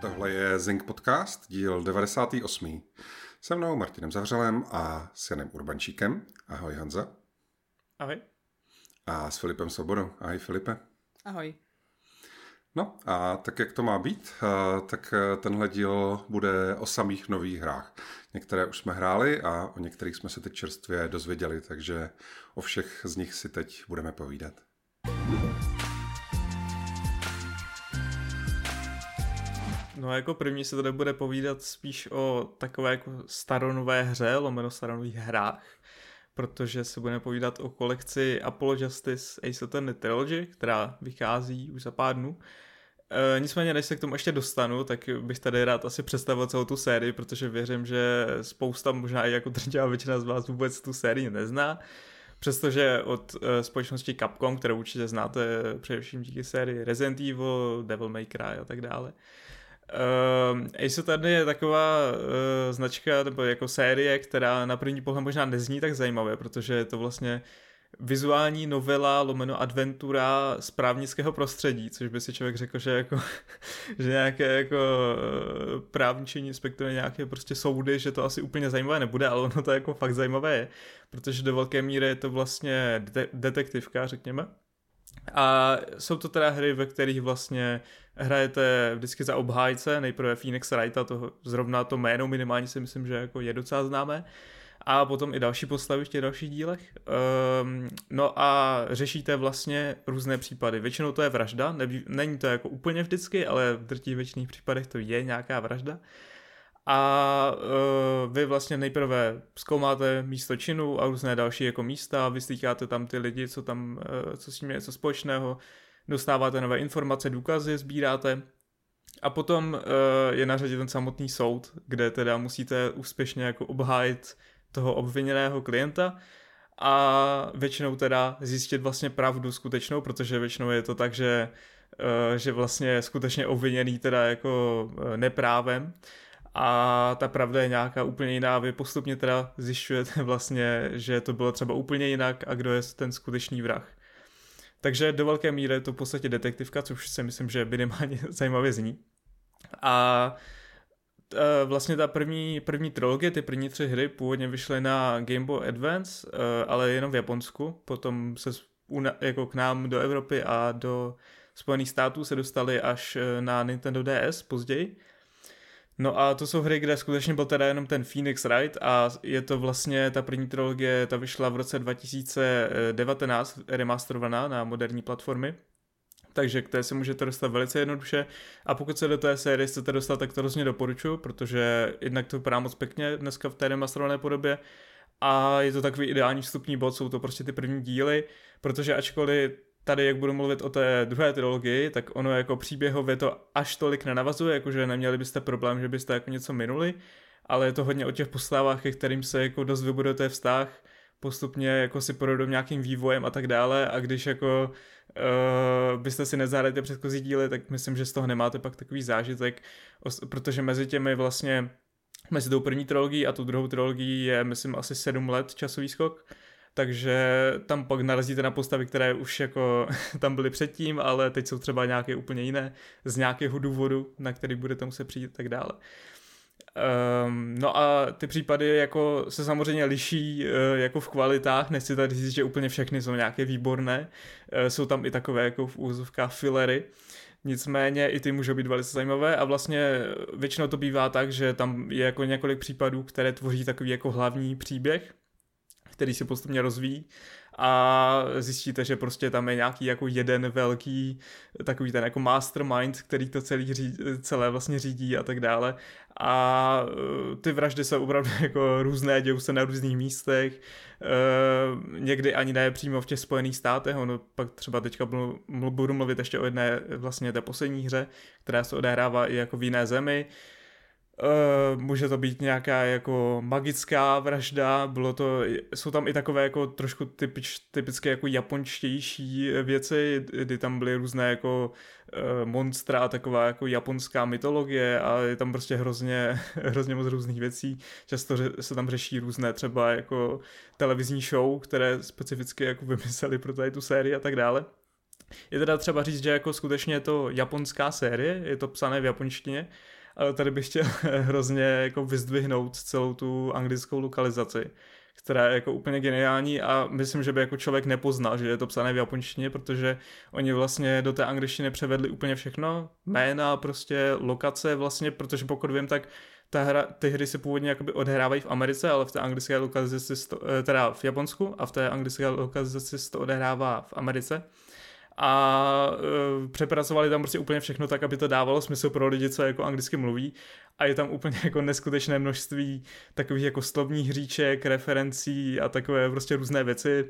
Tohle je Zing Podcast, díl 98. Se mnou Martinem Zavřelem a s Janem Urbančíkem. Ahoj Hanza. Ahoj. A s Filipem Svobodou. Ahoj Filipe. Ahoj. No a tak jak to má být, eh, tak eh, tenhle díl bude o samých nových hrách. Některé už jsme hráli a o některých jsme se teď čerstvě dozvěděli, takže o všech z nich si teď budeme povídat. No jako první se tady bude povídat spíš o takové jako staronové hře, lomeno staronových hrách, protože se budeme povídat o kolekci Apollo Justice Ace Attorney Trilogy, která vychází už za pár dnů. E, nicméně, než se k tomu ještě dostanu, tak bych tady rád asi představil celou tu sérii, protože věřím, že spousta, možná i jako drtivá většina z vás vůbec tu sérii nezná. Přestože od uh, společnosti Capcom, kterou určitě znáte především díky sérii Resident Evil, Devil May Cry a tak dále, Uh, tady je taková uh, značka nebo jako série, která na první pohled možná nezní tak zajímavě, protože je to vlastně vizuální novela lomeno adventura z právnického prostředí, což by si člověk řekl, že jako, že nějaké jako eh, právničení, respektive nějaké prostě soudy, že to asi úplně zajímavé nebude, ale ono to jako fakt zajímavé je, protože do velké míry je to vlastně de- detektivka, řekněme. A jsou to teda hry, ve kterých vlastně hrajete vždycky za obhájce, nejprve Phoenix Wrighta, to, zrovna to jméno minimálně si myslím, že jako je docela známé, a potom i další postavy v těch dalších dílech. Um, no a řešíte vlastně různé případy. Většinou to je vražda, není to jako úplně vždycky, ale v drtí většiných případech to je nějaká vražda. A uh, vy vlastně nejprve zkoumáte místo činu a různé další jako místa, vyslýcháte tam ty lidi, co tam, uh, co s nimi je něco společného, dostáváte nové informace, důkazy, sbíráte. A potom uh, je na řadě ten samotný soud, kde teda musíte úspěšně jako obhájit toho obviněného klienta a většinou teda zjistit vlastně pravdu skutečnou, protože většinou je to tak, že, že vlastně je skutečně obviněný teda jako neprávem a ta pravda je nějaká úplně jiná. Vy postupně teda zjišťujete vlastně, že to bylo třeba úplně jinak a kdo je ten skutečný vrah. Takže do velké míry je to v podstatě detektivka, což si myslím, že minimálně zajímavě zní. A e, vlastně ta první, první trilogie, ty první tři hry původně vyšly na Game Boy Advance, e, ale jenom v Japonsku. Potom se jako k nám do Evropy a do Spojených států se dostali až e, na Nintendo DS později. No a to jsou hry, kde skutečně byl teda jenom ten Phoenix Wright a je to vlastně, ta první trilogie, ta vyšla v roce 2019, remasterovaná na moderní platformy. Takže k té se můžete dostat velice jednoduše a pokud se do té série chcete dostat, tak to rozhodně doporučuji, protože jednak to vypadá moc pěkně dneska v té remasterované podobě a je to takový ideální vstupní bod, jsou to prostě ty první díly, protože ačkoliv tady, jak budu mluvit o té druhé trilogii, tak ono jako příběhově to až tolik nenavazuje, jakože neměli byste problém, že byste jako něco minuli, ale je to hodně o těch postavách, ke kterým se jako dost vybudujete vztah, postupně jako si projdou nějakým vývojem a tak dále a když jako uh, byste si nezahrali ty předchozí díly, tak myslím, že z toho nemáte pak takový zážitek, protože mezi těmi vlastně mezi tou první trilogií a tou druhou trilogií je myslím asi sedm let časový skok, takže tam pak narazíte na postavy, které už jako tam byly předtím, ale teď jsou třeba nějaké úplně jiné, z nějakého důvodu, na který budete muset přijít a tak dále. Um, no a ty případy jako se samozřejmě liší uh, jako v kvalitách, nechci tady říct, že úplně všechny jsou nějaké výborné, uh, jsou tam i takové jako v úzovkách filery, nicméně i ty můžou být velice zajímavé a vlastně většinou to bývá tak, že tam je jako několik případů, které tvoří takový jako hlavní příběh, který se postupně rozvíjí. A zjistíte, že prostě tam je nějaký jako jeden velký takový ten jako mastermind, který to celý ří, celé vlastně řídí a tak dále. A e, ty vraždy jsou opravdu jako různé, dějou se na různých místech, e, někdy ani ne přímo v těch Spojených státech, ono pak třeba teďka budu mluvit ještě o jedné vlastně té poslední hře, která se odehrává i jako v jiné zemi, Uh, může to být nějaká jako magická vražda, bylo to, jsou tam i takové jako trošku typič, typické jako japonštější věci, kdy tam byly různé jako uh, monstra a taková jako japonská mytologie a je tam prostě hrozně, hrozně moc různých věcí. Často se tam řeší různé třeba jako televizní show, které specificky jako vymysleli pro tady tu sérii a tak dále. Je teda třeba říct, že jako skutečně je to japonská série, je to psané v japonštině, ale tady bych chtěl hrozně jako vyzdvihnout celou tu anglickou lokalizaci, která je jako úplně geniální a myslím, že by jako člověk nepoznal, že je to psané v japonštině, protože oni vlastně do té angličtiny převedli úplně všechno, jména, prostě lokace vlastně, protože pokud vím, tak ta hra, ty hry se původně jakoby odehrávají v Americe, ale v té anglické lokalizaci, eh, teda v Japonsku a v té anglické lokalizaci se to odehrává v Americe a uh, přepracovali tam prostě úplně všechno tak, aby to dávalo smysl pro lidi, co jako anglicky mluví a je tam úplně jako neskutečné množství takových jako slovních hříček, referencí a takové prostě různé věci.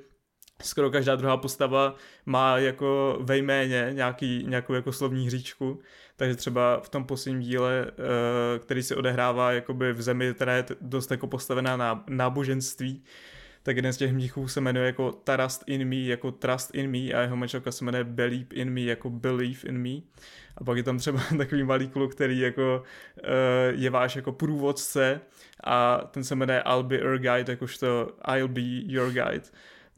Skoro každá druhá postava má jako ve jméně nějaký, nějakou jako slovní hříčku, takže třeba v tom posledním díle, uh, který se odehrává jakoby v zemi, která je dost jako postavená na náboženství, tak jeden z těch mnichů se jmenuje jako Trust in me, jako Trust in me a jeho manželka se jmenuje Believe in me, jako Believe in me. A pak je tam třeba takový malý kluk, který jako uh, je váš jako průvodce a ten se jmenuje I'll be your guide, jakožto I'll be your guide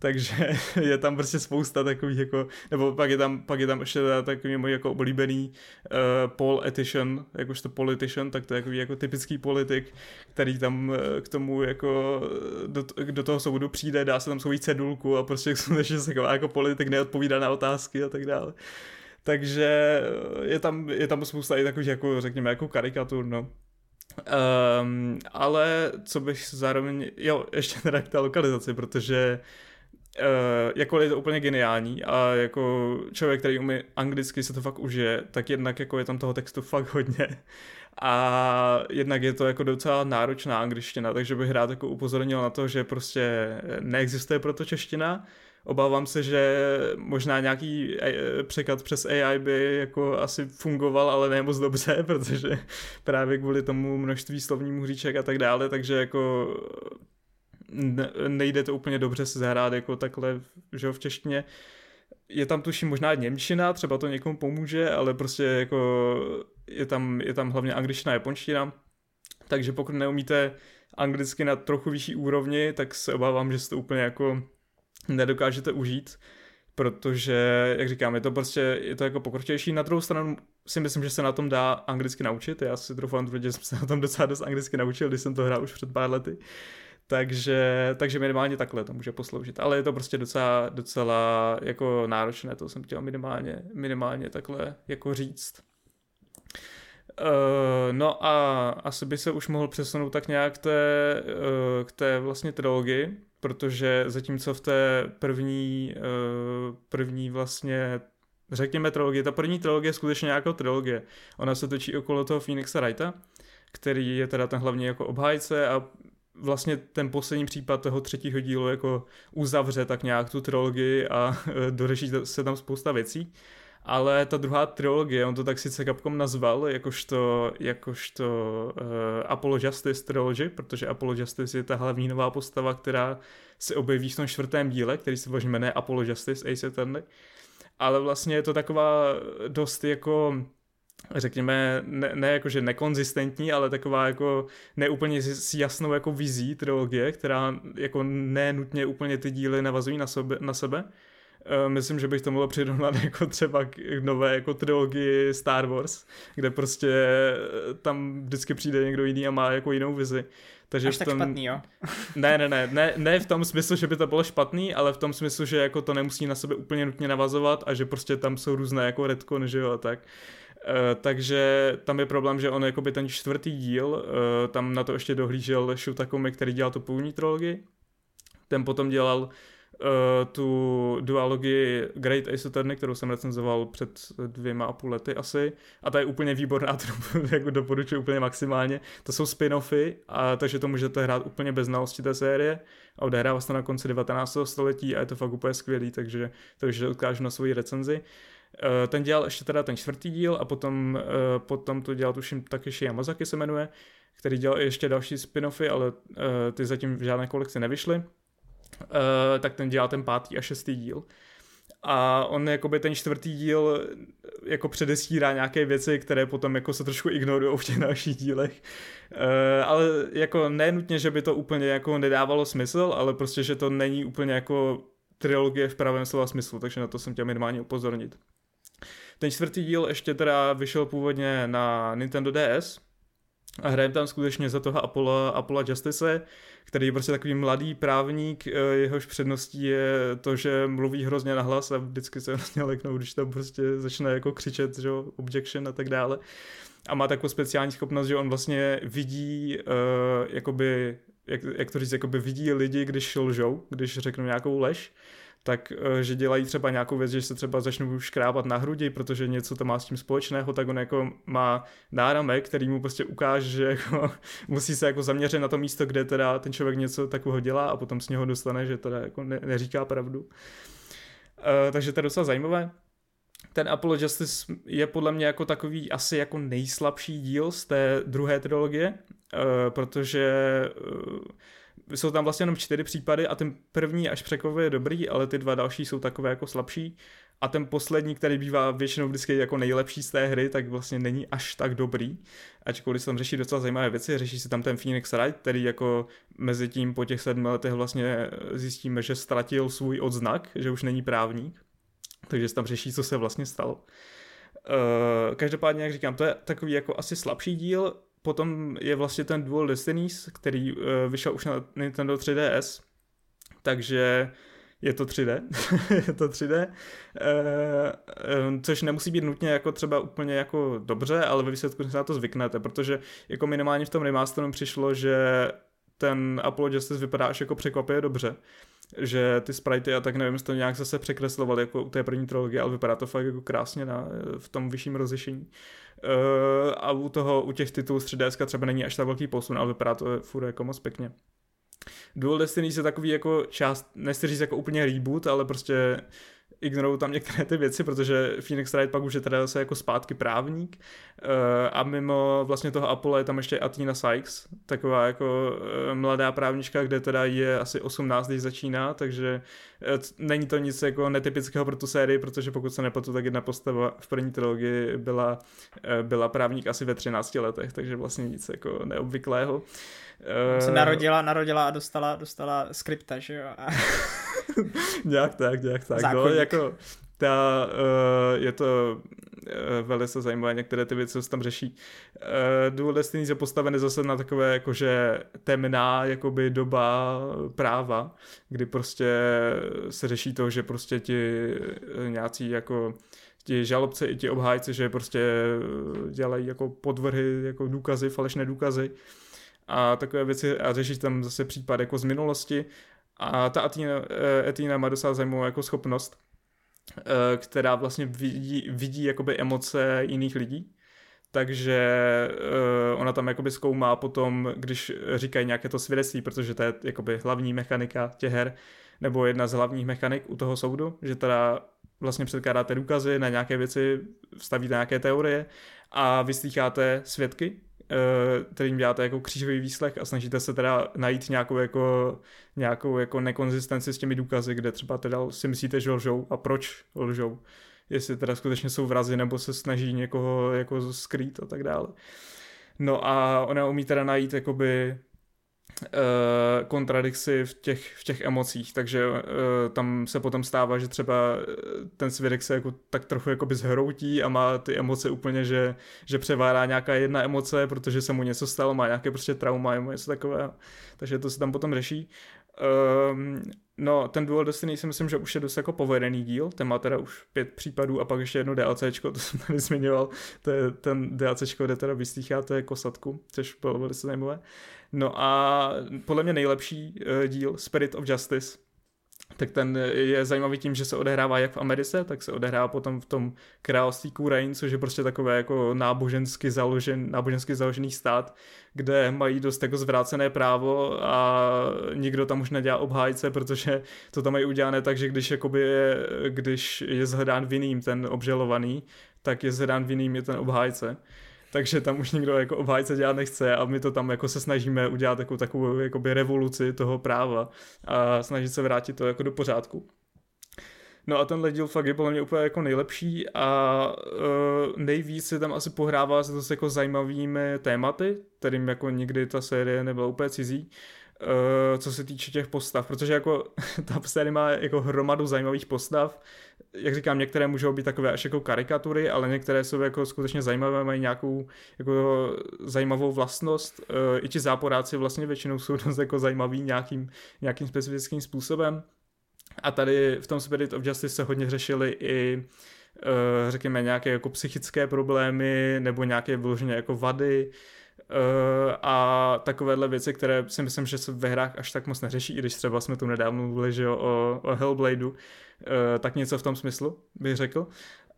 takže je tam prostě spousta takových jako, nebo pak je tam, pak je tam ještě takový můj jako oblíbený uh, Paul Etition, jakožto politician, tak to je takový jako typický politik, který tam uh, k tomu jako do, do toho soudu přijde, dá se tam svoji cedulku a prostě skutečně se jako politik neodpovídá na otázky a tak dále. Takže je tam, je tam spousta i takových jako řekněme jako karikatur, no. Um, ale co bych zároveň, jo, ještě teda k té lokalizaci, protože Uh, jako je to úplně geniální a jako člověk, který umí anglicky se to fakt užije, tak jednak jako je tam toho textu fakt hodně. A jednak je to jako docela náročná angličtina, takže bych rád jako upozornil na to, že prostě neexistuje proto čeština, obávám se, že možná nějaký eh, překlad přes AI by jako asi fungoval, ale ne moc dobře, protože právě kvůli tomu množství slovnímu hříček a tak dále, takže jako nejde to úplně dobře se zahrát jako takhle, že v češtině. Je tam tuším možná Němčina, třeba to někomu pomůže, ale prostě jako je tam, je tam hlavně angličtina japonština, takže pokud neumíte anglicky na trochu vyšší úrovni, tak se obávám, že si to úplně jako nedokážete užít, protože, jak říkám, je to prostě, je to jako pokročilejší. Na druhou stranu si myslím, že se na tom dá anglicky naučit. Já si trochu že jsem se na tom docela dost anglicky naučil, když jsem to hrál už před pár lety. Takže, takže minimálně takhle to může posloužit. Ale je to prostě docela, docela jako náročné, to jsem chtěl minimálně, minimálně takhle jako říct. Uh, no a asi by se už mohl přesunout tak nějak té, uh, k té vlastně trilogii, protože zatímco v té první, uh, první vlastně řekněme trilogie, ta první trilogie je skutečně nějaká trilogie. Ona se točí okolo toho Phoenixa Wrighta, který je teda ten hlavní jako obhájce a vlastně ten poslední případ toho třetího dílu jako uzavře tak nějak tu trilogii a dořeší se tam spousta věcí. Ale ta druhá trilogie, on to tak sice Capcom nazval, jakožto, jakožto uh, Apollo Justice Trilogy, protože Apollo Justice je ta hlavní nová postava, která se objeví v tom čtvrtém díle, který se vlastně jmenuje Apollo Justice Ace Attorney. Ale vlastně je to taková dost jako řekněme, ne, ne jakože nekonzistentní, ale taková jako neúplně s jasnou jako vizí trilogie, která jako nenutně úplně ty díly navazují na sebe, na sebe. E, myslím, že bych to mohl přirovnat jako třeba k nové jako trilogii Star Wars, kde prostě e, tam vždycky přijde někdo jiný a má jako jinou vizi. Takže Až v tom... tak špatný, jo? ne, ne, ne, ne, ne v tom smyslu, že by to bylo špatný, ale v tom smyslu, že jako to nemusí na sebe úplně nutně navazovat a že prostě tam jsou různé jako retcon, že jo, a tak. Uh, takže tam je problém, že on jakoby ten čtvrtý díl, uh, tam na to ještě dohlížel Shutakumi, který dělal tu původní trilogii. Ten potom dělal uh, tu dualogii Great Ace Attorney, kterou jsem recenzoval před dvěma a půl lety asi. A ta je úplně výborná, to jako doporučuji úplně maximálně. To jsou spin-offy, a, takže to můžete hrát úplně bez znalosti té série. A odehrává se na konci 19. století a je to fakt úplně skvělý, takže už odkážu na svoji recenzi. Uh, Eh, ten dělal ještě teda ten čtvrtý díl a potom, eh, potom to dělal tuším Takeshi Yamazaki se jmenuje, který dělal ještě další spin-offy, ale eh, ty zatím v žádné kolekci nevyšly. Tak ten dělal ten pátý a šestý díl. A on jakoby ten čtvrtý díl jako předestírá nějaké věci, které potom jako se trošku ignorují v těch dalších dílech. ale jako nenutně, že by to úplně jako nedávalo smysl, ale prostě, že to není úplně jako trilogie v pravém slova smyslu, takže na to jsem chtěl minimálně upozornit. Ten čtvrtý díl ještě teda vyšel původně na Nintendo DS, a hrajeme tam skutečně za toho Apollo, Apollo Justice, který je prostě takový mladý právník, eh, jehož předností je to, že mluví hrozně nahlas a vždycky se hrozně leknou, když tam prostě začne jako křičet, že objection a tak dále. A má takovou speciální schopnost, že on vlastně vidí, uh, jakoby, jak, jak to říct, jakoby vidí lidi, když lžou, když řeknou nějakou lež tak eh, že dělají třeba nějakou věc, že se třeba začnou škrábat na hrudi, protože něco to má s tím společného, tak on jako má náramek, který mu prostě ukáže, že jako musí se jako zaměřit na to místo, kde teda ten člověk něco takového dělá a potom z něho dostane, že teda jako ne, neříká pravdu. Uh, takže to je docela zajímavé. Ten Apollo Justice je podle mě jako takový asi jako nejslabší díl z té druhé trilogie, uh, protože jsou tam vlastně jenom čtyři případy a ten první až překvapivě dobrý, ale ty dva další jsou takové jako slabší. A ten poslední, který bývá většinou vždycky jako nejlepší z té hry, tak vlastně není až tak dobrý. Ačkoliv se tam řeší docela zajímavé věci, řeší se tam ten Phoenix Wright, který jako mezi tím po těch sedmi letech vlastně zjistíme, že ztratil svůj odznak, že už není právník. Takže se tam řeší, co se vlastně stalo. Uh, každopádně, jak říkám, to je takový jako asi slabší díl, potom je vlastně ten Dual Destinies, který uh, vyšel už na Nintendo 3DS, takže je to 3D, je to 3D, uh, uh, což nemusí být nutně jako třeba úplně jako dobře, ale ve výsledku se na to zvyknete, protože jako minimálně v tom remasteru přišlo, že ten Apollo Justice vypadá až jako překvapuje dobře, že ty sprite a tak nevím, jestli to nějak zase překresloval jako u té první trilogie, ale vypadá to fakt jako krásně na, v tom vyšším rozlišení. Uh, a u toho, u těch titulů 3DS třeba není až tak velký posun, ale vypadá to furt jako moc pěkně. Dual Destiny je takový jako část, nechci říct jako úplně reboot, ale prostě ignorují tam některé ty věci, protože Phoenix Wright pak už je teda zase jako zpátky právník uh, a mimo vlastně toho Apollo je tam ještě Athena Sykes, taková jako uh, mladá právnička, kde teda je asi 18, když začíná, takže uh, není to nic jako netypického pro tu sérii, protože pokud se nepletu, tak jedna postava v první trilogii byla, byla právník asi ve 13 letech, takže vlastně nic jako neobvyklého. Se narodila, narodila a dostala, dostala skripta, že jo? A... nějak tak, nějak tak. No, jako, ta, uh, je to uh, velice zajímavé, některé ty věci, co se tam řeší. Uh, Dual Destiny je postavený zase na takové jakože temná jakoby doba práva, kdy prostě se řeší to, že prostě ti nějací jako ti žalobci i ti obhájci, že prostě dělají jako podvrhy, jako důkazy, falešné důkazy a takové věci a řešit tam zase případ jako z minulosti. A ta Atina, eh, Atina má docela zajímavou jako schopnost, eh, která vlastně vidí, vidí jakoby emoce jiných lidí, takže uh, ona tam jakoby zkoumá potom, když říkají nějaké to svědectví, protože to je jakoby hlavní mechanika těch her, nebo jedna z hlavních mechanik u toho soudu, že teda vlastně předkládáte důkazy na nějaké věci, vstavíte nějaké teorie a vyslýcháte svědky, Eh, kterým děláte jako křížový výslech a snažíte se teda najít nějakou jako, nějakou jako nekonzistenci s těmi důkazy, kde třeba teda si myslíte, že lžou a proč lžou. Jestli teda skutečně jsou vrazy nebo se snaží někoho jako skrýt a tak dále. No a ona umí teda najít jakoby kontradikci v těch, v těch emocích, takže uh, tam se potom stává, že třeba eh, ten svědek se jako tak trochu jakoby zhroutí a má ty emoce úplně, že, že převádá nějaká jedna emoce, protože se mu něco stalo, má nějaké prostě trauma nebo něco takového, takže to se tam potom řeší. Um, no, ten Dual Destiny si myslím, že už je dost jako povedený díl, ten má teda už pět případů a pak ještě jedno DLCčko, to jsem tady zmiňoval, to je ten DLCčko, kde teda vyslýcháte kosatku, což bylo velice zajímavé. No a podle mě nejlepší uh, díl, Spirit of Justice, tak ten je zajímavý tím, že se odehrává jak v Americe, tak se odehrává potom v tom království Kurain, což je prostě takové jako nábožensky, založen, nábožensky založený stát, kde mají dost jako zvrácené právo a nikdo tam už nedělá obhájce, protože to tam mají udělané tak, že když, jakoby je, když je zhledán vinným ten obžalovaný, tak je zhledán vinným je ten obhájce takže tam už nikdo jako obhájce dělat nechce a my to tam jako se snažíme udělat takovou, takovou jakoby revoluci toho práva a snažit se vrátit to jako do pořádku. No a tenhle díl fakt je podle mě úplně jako nejlepší a uh, nejvíc se tam asi pohrává se to s jako zajímavými tématy, kterým jako nikdy ta série nebyla úplně cizí. uh, co se týče těch postav, protože jako ta série má jako hromadu zajímavých postav, jak říkám, některé můžou být takové až jako karikatury, ale některé jsou jako skutečně zajímavé, mají nějakou jako zajímavou vlastnost. Uh, I ti záporáci vlastně většinou jsou dost jako zajímaví nějakým, nějakým specifickým způsobem. A tady v tom Spirit of Justice se hodně řešili i uh, řekněme nějaké jako psychické problémy nebo nějaké vyloženě jako vady, a takovéhle věci, které si myslím, že se ve hrách až tak moc neřeší, i když třeba jsme tu nedávno mluvili že jo, o, o Hellbladeu, uh, tak něco v tom smyslu bych řekl.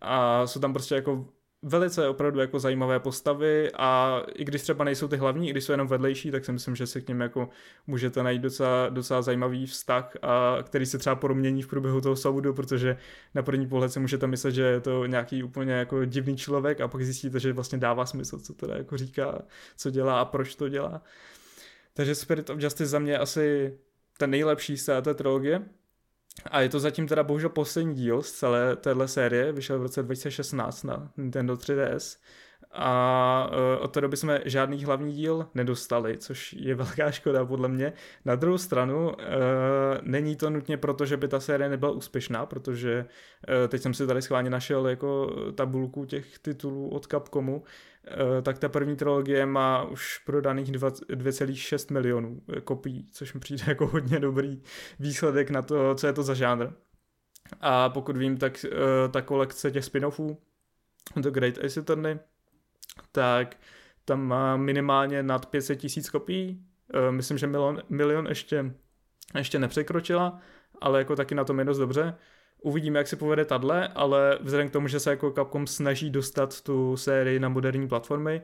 A jsou tam prostě jako velice opravdu jako zajímavé postavy a i když třeba nejsou ty hlavní, i když jsou jenom vedlejší, tak si myslím, že se k ním jako můžete najít docela, docela zajímavý vztah, a který se třeba promění v průběhu toho soudu, protože na první pohled si můžete myslet, že je to nějaký úplně jako divný člověk a pak zjistíte, že vlastně dává smysl, co teda jako říká, co dělá a proč to dělá. Takže Spirit of Justice za mě asi ten nejlepší z té trilogie. A je to zatím teda bohužel poslední díl z celé téhle série, vyšel v roce 2016 na Nintendo 3DS a uh, od té doby jsme žádný hlavní díl nedostali, což je velká škoda podle mě. Na druhou stranu uh, není to nutně proto, že by ta série nebyla úspěšná, protože uh, teď jsem si tady schválně našel jako tabulku těch titulů od Capcomu, tak ta první trilogie má už prodaných 2,6 milionů kopií, což mi přijde jako hodně dobrý výsledek na to, co je to za žánr. A pokud vím, tak uh, ta kolekce těch spin-offů, The Great Ace Attorney, tak tam má minimálně nad 500 tisíc kopií. Myslím, že milion, milion ještě, ještě nepřekročila, ale jako taky na tom je dost dobře. Uvidíme, jak se povede tadle, ale vzhledem k tomu, že se jako Capcom snaží dostat tu sérii na moderní platformy,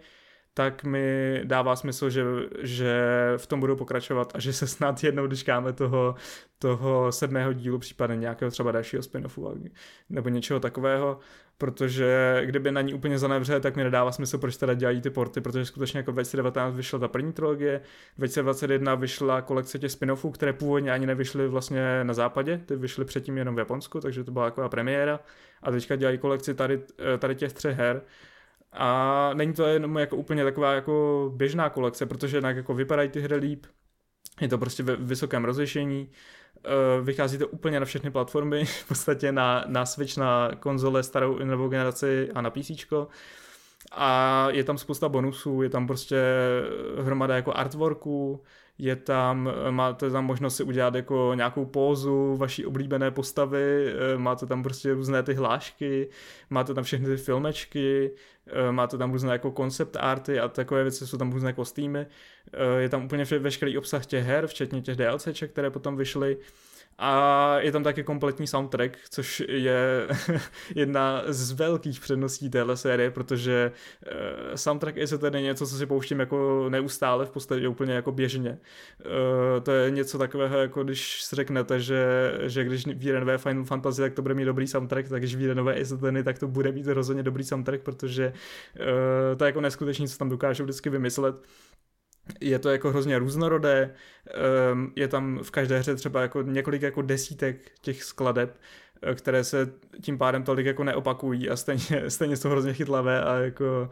tak mi dává smysl, že, že v tom budou pokračovat a že se snad jednou dočkáme toho, toho sedmého dílu, případně nějakého třeba dalšího spin-offu nebo něčeho takového, protože kdyby na ní úplně zanevře, tak mi nedává smysl, proč teda dělají ty porty, protože skutečně jako 2019 vyšla ta první trilogie, 2021 vyšla kolekce těch spin-offů, které původně ani nevyšly vlastně na západě, ty vyšly předtím jenom v Japonsku, takže to byla taková premiéra. A teďka dělají kolekci tady, tady těch třech her a není to jenom jako úplně taková jako běžná kolekce, protože jinak jako vypadají ty hry líp, je to prostě ve vysokém rozlišení, eh, vychází to úplně na všechny platformy, v podstatě na, na Switch, na konzole starou i novou generaci a na PC. A je tam spousta bonusů, je tam prostě hromada jako artworků, je tam, máte tam možnost si udělat jako nějakou pózu vaší oblíbené postavy, eh, máte tam prostě různé ty hlášky, máte tam všechny ty filmečky, eh, máte tam různé jako concept arty a takové věci, jsou tam různé kostýmy, eh, je tam úplně veškerý obsah těch her, včetně těch DLCček, které potom vyšly, a je tam taky kompletní soundtrack, což je jedna z velkých předností téhle série, protože uh, soundtrack je tedy něco, co si pouštím jako neustále, v podstatě úplně jako běžně. Uh, to je něco takového, jako když si řeknete, že, že když vyjde nové Final Fantasy, tak to bude mít dobrý soundtrack, tak když vyjde nové Ace tak to bude mít rozhodně dobrý soundtrack, protože uh, to je jako neskutečný, co tam dokážou vždycky vymyslet je to jako hrozně různorodé, ehm, je tam v každé hře třeba jako několik jako desítek těch skladeb, eh, které se tím pádem tolik jako neopakují a stejně, stejně jsou hrozně chytlavé a jako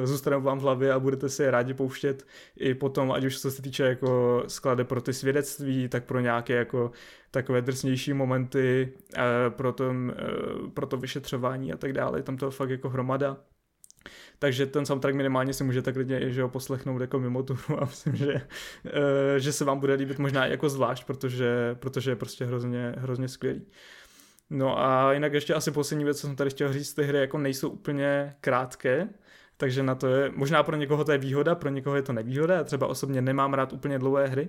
uh, zůstanou vám v hlavě a budete si je rádi pouštět i potom, ať už co se týče jako skladeb pro ty svědectví, tak pro nějaké jako takové drsnější momenty, uh, pro, to, uh, pro to vyšetřování a tak dále, tam to fakt jako hromada takže ten soundtrack minimálně si můžete klidně že ho poslechnout jako mimo tu a myslím, že, eh, že se vám bude líbit možná jako zvlášť, protože, protože je prostě hrozně, hrozně skvělý. No a jinak ještě asi poslední věc, co jsem tady chtěl říct, ty hry jako nejsou úplně krátké, takže na to je, možná pro někoho to je výhoda, pro někoho je to nevýhoda, já třeba osobně nemám rád úplně dlouhé hry,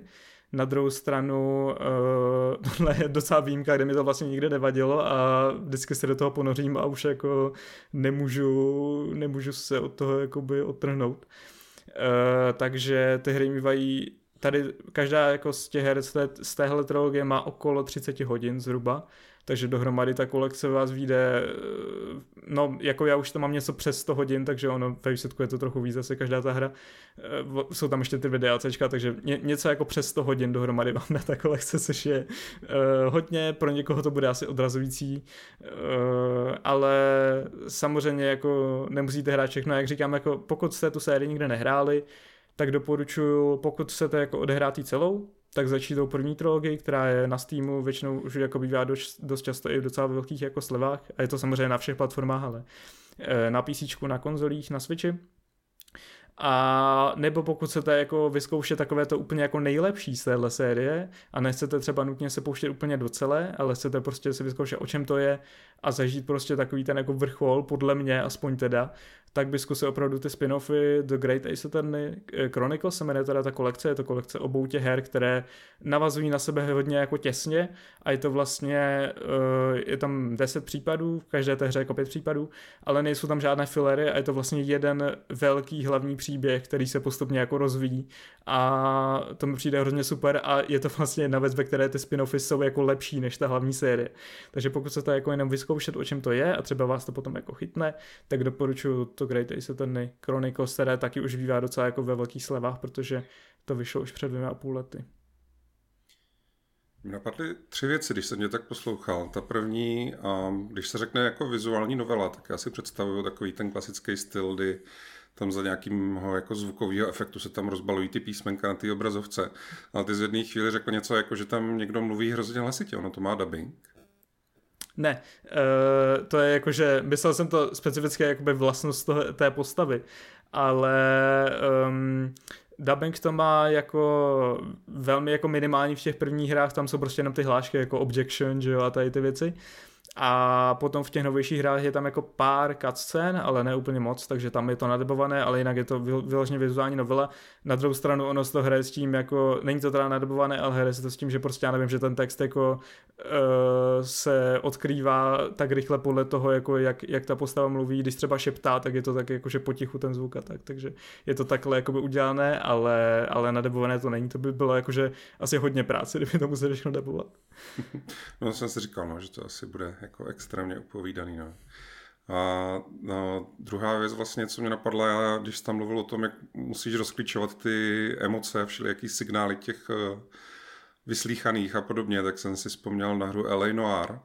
na druhou stranu uh, tohle je docela výjimka, kde mi to vlastně nikdy nevadilo a vždycky se do toho ponořím a už jako nemůžu, nemůžu se od toho jakoby odtrhnout. Uh, takže ty hry mývají tady každá jako z těch her z, té, z téhle trilogie má okolo 30 hodin zhruba takže dohromady ta kolekce vás vyjde, eh, no jako já už to mám něco přes 100 hodin, takže ono ve výsledku je to trochu víc zase každá ta hra. Eh, jsou tam ještě ty videáčka, takže ně, něco jako přes 100 hodin dohromady vám na ta kolekce, což je uh, hodně, pro někoho to bude asi odrazující, ale samozřejmě jako nemusíte hrát všechno, jak říkám, jako pokud jste tu sérii nikde nehráli, tak doporučuji, pokud chcete jako odehrát celou, tak začít tou první trilogii, která je na Steamu, většinou už jako bývá dost, dost často i v docela velkých jako slevách a je to samozřejmě na všech platformách, ale eh, na PC, na konzolích, na Switchi. A nebo pokud chcete jako vyzkoušet takové to úplně jako nejlepší z téhle série a nechcete třeba nutně se pouštět úplně do celé, ale chcete prostě si vyzkoušet, o čem to je a zažít prostě takový ten jako vrchol, podle mě aspoň teda, tak by zkusil opravdu ty spin-offy The Great Ace Attorney eh, Chronicles se jmenuje teda ta kolekce, je to kolekce obou těch her, které navazují na sebe hodně jako těsně a je to vlastně, eh, je tam 10 případů, v každé té hře jako 5 případů, ale nejsou tam žádné filery a je to vlastně jeden velký hlavní příběh, který se postupně jako rozvíjí a to mi přijde hrozně super a je to vlastně jedna věc, ve které ty spin-offy jsou jako lepší než ta hlavní série. Takže pokud se to jako jenom vyzkoušet, o čem to je a třeba vás to potom jako chytne, tak doporučuji to Great Ace Attorney Chronicles, které taky už bývá docela jako ve velkých slevách, protože to vyšlo už před dvěma a půl lety. Mě napadly tři věci, když jsem mě tak poslouchal. Ta první, když se řekne jako vizuální novela, tak já si představuju takový ten klasický styl, kdy tam za nějakého jako zvukového efektu se tam rozbalují ty písmenka na té obrazovce. Ale ty z jedné chvíli řekl něco, jako že tam někdo mluví hrozně hlasitě, ono to má dubbing. Ne, uh, to je jakože, myslel jsem to specifické jakoby vlastnost toho, té postavy, ale um, dubbing to má jako velmi jako minimální v těch prvních hrách, tam jsou prostě jenom ty hlášky jako objection, že jo, a tady ty věci. A potom v těch novějších hrách je tam jako pár cutscén, ale ne úplně moc, takže tam je to nadebované, ale jinak je to vyloženě vizuální novela. Na druhou stranu ono se to hraje s tím, jako, není to teda nadebované, ale hraje se to s tím, že prostě já nevím, že ten text jako uh, se odkrývá tak rychle podle toho, jako jak, jak ta postava mluví, když třeba šeptá, tak je to tak jakože potichu ten zvuk a tak, takže je to takhle jakoby udělané, ale, ale nadebované to není, to by bylo jakože asi hodně práce, kdyby to museli všechno debovat. No jsem si říkal, no, že to asi bude jako extrémně upovídaný. No. A no, druhá věc vlastně, co mě napadla, já, když tam mluvil o tom, jak musíš rozklíčovat ty emoce, všelijaký signály těch uh, vyslíchaných a podobně, tak jsem si vzpomněl na hru L.A. Noir.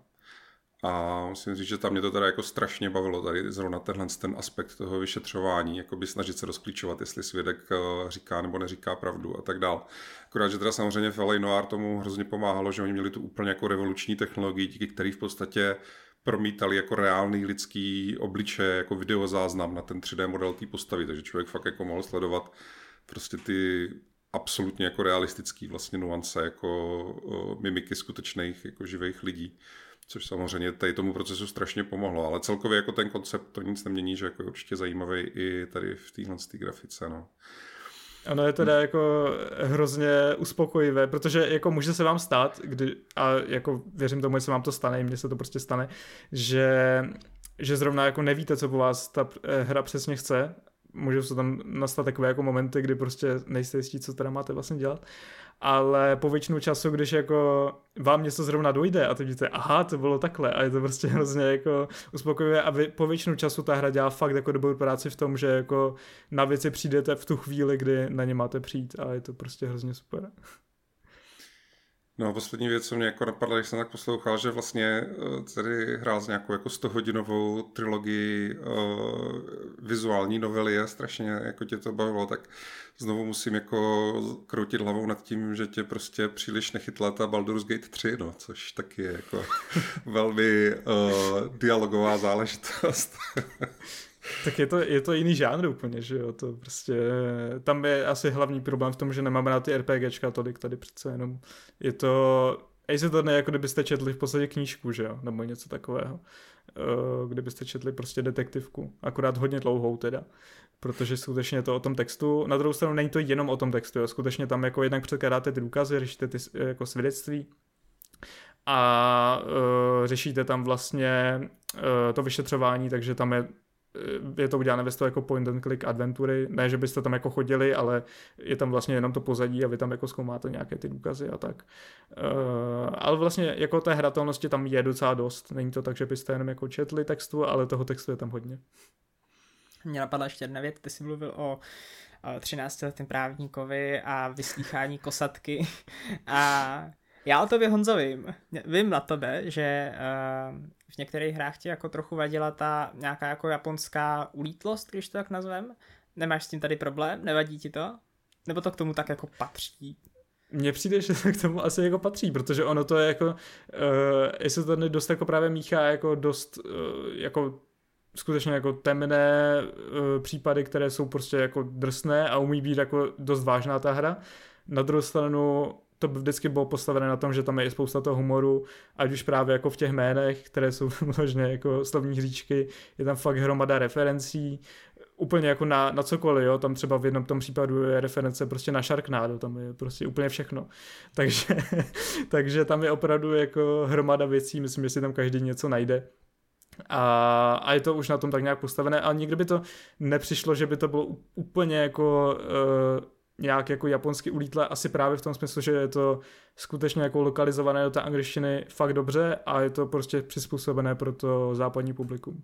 A musím říct, že tam mě to teda jako strašně bavilo, tady zrovna tenhle ten aspekt toho vyšetřování, jako by snažit se rozklíčovat, jestli svědek uh, říká nebo neříká pravdu a tak dál. Akorát, že teda samozřejmě L.A. Noir tomu hrozně pomáhalo, že oni měli tu úplně jako revoluční technologii, díky který v podstatě promítali jako reálný lidský obliče, jako videozáznam na ten 3D model té postavy, takže člověk fakt jako mohl sledovat prostě ty absolutně jako realistický vlastně nuance jako o, mimiky skutečných jako živých lidí, což samozřejmě tady tomu procesu strašně pomohlo, ale celkově jako ten koncept to nic nemění, že jako je určitě zajímavý i tady v téhle grafice, no. Ono je teda jako hrozně uspokojivé, protože jako může se vám stát, kdy, a jako věřím tomu, že se vám to stane, mně se to prostě stane, že, že zrovna jako nevíte, co po vás ta eh, hra přesně chce můžou se tam nastat takové jako momenty, kdy prostě nejste jistí, co teda máte vlastně dělat. Ale po většinu času, když jako vám něco zrovna dojde a teď vidíte, aha, to bylo takhle a je to prostě hrozně jako uspokojivé a vy, po většinu času ta hra dělá fakt jako dobrou práci v tom, že jako na věci přijdete v tu chvíli, kdy na ně máte přijít a je to prostě hrozně super. No a poslední věc, co mě jako napadla, když jsem tak poslouchal, že vlastně eh, tady hrál s nějakou jako 100 hodinovou trilogii uh, vizuální novely a strašně jako tě to bavilo, tak znovu musím jako kroutit hlavou nad tím, že tě prostě příliš nechytla ta Baldur's Gate 3, no, což taky je jako velmi uh, dialogová záležitost. Tak je to, je to jiný žánr úplně, že jo, to prostě, tam je asi hlavní problém v tom, že nemáme na ty RPGčka tolik, tady přece jenom. Je to, Ace to ne jako kdybyste četli v podstatě knížku, že jo, nebo něco takového, uh, kdybyste četli prostě detektivku, akorát hodně dlouhou teda, protože skutečně je to o tom textu, na druhou stranu není to jenom o tom textu, jo, skutečně tam jako jednak předkládáte ty důkazy, řešíte ty jako svědectví, a uh, řešíte tam vlastně uh, to vyšetřování, takže tam je je to udělané ve jako point and click adventury, ne, že byste tam jako chodili, ale je tam vlastně jenom to pozadí a vy tam jako zkoumáte nějaké ty důkazy a tak. Uh, ale vlastně jako té hratelnosti tam je docela dost, není to tak, že byste jenom jako četli textu, ale toho textu je tam hodně. Mě napadla ještě jedna věc, ty jsi mluvil o 13 letém právníkovi a vyslýchání kosatky a já o tobě Honzo vím. Vím na tebe, že uh, v některých hrách ti jako trochu vadila ta nějaká jako japonská ulítlost, když to tak nazvem. Nemáš s tím tady problém? Nevadí ti to? Nebo to k tomu tak jako patří? Mně přijde, že to k tomu asi jako patří, protože ono to je jako, uh, jestli to dost jako právě míchá jako dost uh, jako skutečně jako temné uh, případy, které jsou prostě jako drsné a umí být jako dost vážná ta hra. Na druhou stranu to by vždycky bylo postavené na tom, že tam je spousta toho humoru, ať už právě jako v těch jménech, které jsou možná jako slovní hříčky, je tam fakt hromada referencí, úplně jako na, na cokoliv, jo, tam třeba v jednom tom případu je reference prostě na Sharknado, tam je prostě úplně všechno, takže, takže tam je opravdu jako hromada věcí, myslím, že si tam každý něco najde. A, a je to už na tom tak nějak postavené, ale nikdy by to nepřišlo, že by to bylo úplně jako uh, nějak jako japonsky ulítlé, asi právě v tom smyslu, že je to skutečně jako lokalizované do té angličtiny fakt dobře a je to prostě přizpůsobené pro to západní publikum.